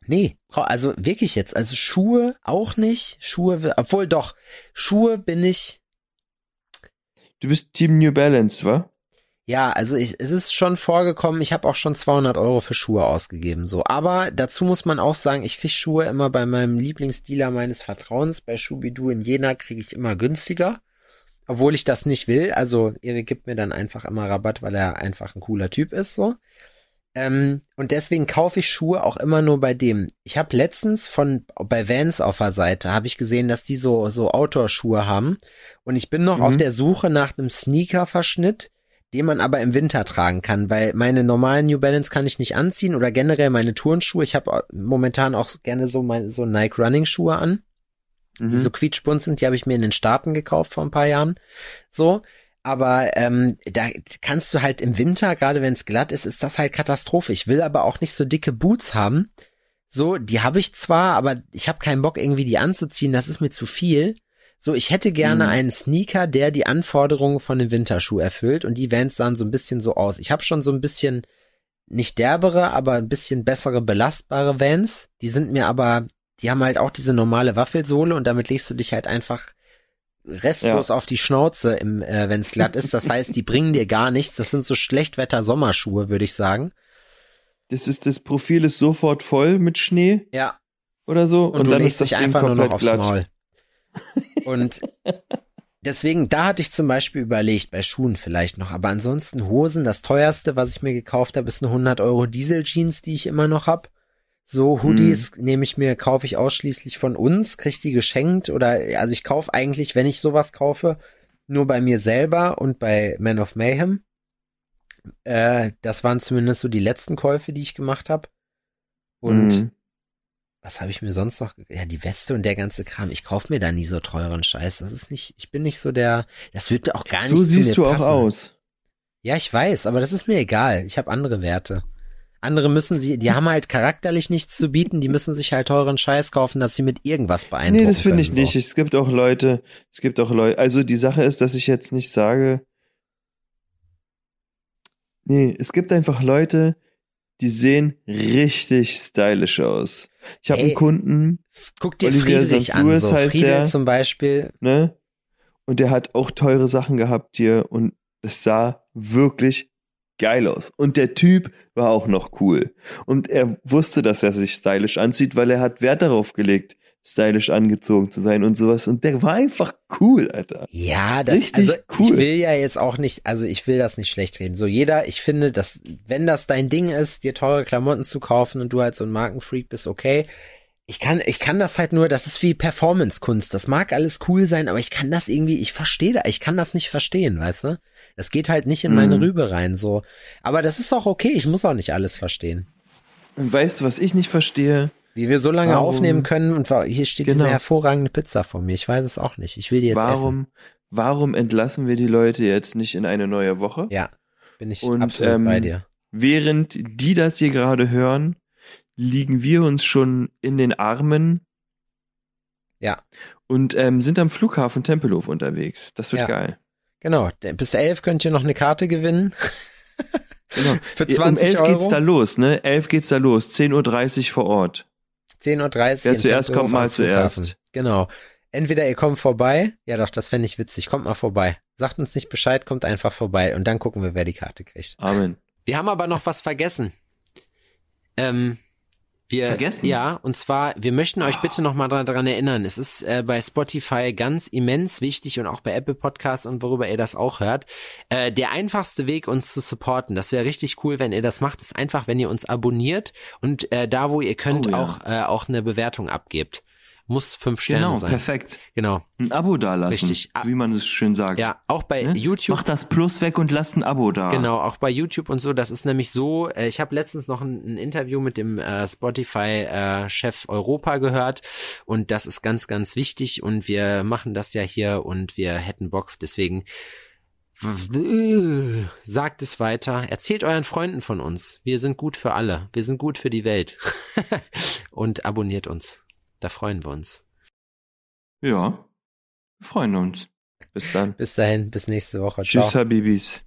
Nee, also wirklich jetzt, also Schuhe auch nicht, Schuhe, obwohl doch, Schuhe bin ich, Du bist Team New Balance, wa? Ja, also ich, es ist schon vorgekommen, ich habe auch schon 200 Euro für Schuhe ausgegeben, so, aber dazu muss man auch sagen, ich krieg Schuhe immer bei meinem Lieblingsdealer meines Vertrauens, bei Schubidu in Jena kriege ich immer günstiger, obwohl ich das nicht will, also Erik gibt mir dann einfach immer Rabatt, weil er einfach ein cooler Typ ist, so. Ähm, und deswegen kaufe ich Schuhe auch immer nur bei dem. Ich habe letztens von bei Vans auf der Seite habe ich gesehen, dass die so so Outdoor-Schuhe haben und ich bin noch Mhm. auf der Suche nach einem Sneaker-Verschnitt, den man aber im Winter tragen kann, weil meine normalen New Balance kann ich nicht anziehen oder generell meine Turnschuhe. Ich habe momentan auch gerne so meine so Nike Running Schuhe an Mhm. die so quietschbunt sind, die habe ich mir in den Staaten gekauft vor ein paar Jahren. So. Aber ähm, da kannst du halt im Winter, gerade wenn es glatt ist, ist das halt Katastrophe. Ich will aber auch nicht so dicke Boots haben. So, die habe ich zwar, aber ich habe keinen Bock, irgendwie die anzuziehen. Das ist mir zu viel. So, ich hätte gerne Mhm. einen Sneaker, der die Anforderungen von einem Winterschuh erfüllt. Und die Vans sahen so ein bisschen so aus. Ich habe schon so ein bisschen nicht derbere, aber ein bisschen bessere belastbare Vans. Die sind mir aber, die haben halt auch diese normale Waffelsohle und damit legst du dich halt einfach restlos auf die Schnauze, im, äh, wenn es glatt ist. Das heißt, die bringen dir gar nichts. Das sind so Schlechtwetter-Sommerschuhe, würde ich sagen. Das ist, das Profil ist sofort voll mit Schnee Ja, oder so. und, du dann legst ist das dich einfach nur noch komplett aufs Maul. Und deswegen, da hatte ich zum Beispiel überlegt, bei Schuhen vielleicht noch, aber ansonsten Hosen, das teuerste, was ich mir gekauft habe, ist eine 100 Euro Diesel-Jeans, die ich immer noch hab. So Hoodies nehme ich mir, kaufe ich ausschließlich von uns, krieg die geschenkt oder, also ich kaufe eigentlich, wenn ich sowas kaufe, nur bei mir selber und bei Man of Mayhem. Äh, das waren zumindest so die letzten Käufe, die ich gemacht habe. Und Mhm. Was habe ich mir sonst noch? Ja, die Weste und der ganze Kram. Ich kauf mir da nie so teuren Scheiß. Das ist nicht, ich bin nicht so der, das wird auch gar nicht So zu siehst mir du passen. auch aus. Ja, ich weiß, aber das ist mir egal. Ich habe andere Werte. Andere müssen sie, die haben halt charakterlich nichts zu bieten, die müssen sich halt teuren Scheiß kaufen, dass sie mit irgendwas beeindrucken Nee, das finde ich können, nicht. Es gibt auch Leute, es gibt auch Leute, also die Sache ist, dass ich jetzt nicht sage, nee, es gibt einfach Leute, die sehen richtig stylisch aus. Ich habe einen Kunden. Guck dir Olivier Friedrich St. an, Louis so. heißt Friedel der. zum Beispiel. ne? Und der hat auch teure Sachen gehabt hier und es sah wirklich geil aus. Und der Typ war auch noch cool. Und er wusste, dass er sich stylisch anzieht, weil er hat Wert darauf gelegt, stylisch angezogen zu sein und sowas. Und der war einfach cool, Alter. Ja, das Richtig also cool. ich will ja jetzt auch nicht, also ich will das nicht schlecht reden. So jeder, ich finde, dass wenn das dein Ding ist, dir teure Klamotten zu kaufen und du halt so ein Markenfreak bist, okay. Ich kann, ich kann das halt nur, das ist wie Performance-Kunst. Das mag alles cool sein, aber ich kann das irgendwie, ich verstehe da, ich kann das nicht verstehen, weißt du? Das geht halt nicht in meine Mhm. Rübe rein, so. Aber das ist auch okay, ich muss auch nicht alles verstehen. Und weißt du, was ich nicht verstehe? Wie wir so lange Warum? aufnehmen können und hier steht Genau. diese hervorragende Pizza vor mir. Ich weiß es auch nicht. Ich will die jetzt essen. warum, warum entlassen wir die Leute jetzt nicht in eine neue Woche? Ja, bin ich Und, absolut ähm, bei dir. Während die das hier gerade hören, liegen wir uns schon in den Armen Ja. und ähm, sind am Flughafen Tempelhof unterwegs. Das wird Ja. geil. Genau, bis elf könnt ihr noch eine Karte gewinnen. Genau. Für um 20 11 Euro. geht's da los, ne? 11 geht's da los. 10.30 Uhr vor Ort. 10.30 Uhr. Wer zuerst kommt, mal Flughafen. zuerst. Genau. Entweder ihr kommt vorbei, ja doch, das fände ich witzig, kommt mal vorbei. Sagt uns nicht Bescheid, kommt einfach vorbei und dann gucken wir, wer die Karte kriegt. Amen. Wir haben aber noch was vergessen. Ähm, Wir, vergessen? Ja, und zwar, wir möchten euch bitte nochmal daran erinnern, es ist äh, bei Spotify ganz immens wichtig und auch bei Apple Podcasts und worüber ihr das auch hört. Äh, der einfachste Weg, uns zu supporten, das wäre richtig cool, wenn ihr das macht, ist einfach, wenn ihr uns abonniert und äh, da, wo ihr könnt, Oh ja. auch, äh, auch eine Bewertung abgebt. Muss fünf Sterne Genau, sein. perfekt. Genau. Ein Abo dalassen. Richtig. Wie man es schön sagt. Ja, auch bei Ne? YouTube. Mach das Plus weg und lasst ein Abo da. Genau, auch bei YouTube und so. Das ist nämlich so, äh, ich habe letztens noch ein, ein Interview mit dem äh, Spotify-Chef Europa gehört und das ist ganz, ganz wichtig und wir machen das ja hier und wir hätten Bock, deswegen w- sagt es weiter, erzählt euren Freunden von uns. Wir sind gut für alle, wir sind gut für die Welt und abonniert uns. Da freuen wir uns. Ja. Wir freuen uns. Bis dann. Bis dahin, bis nächste Woche. Tschüss, Ciao. Habibis.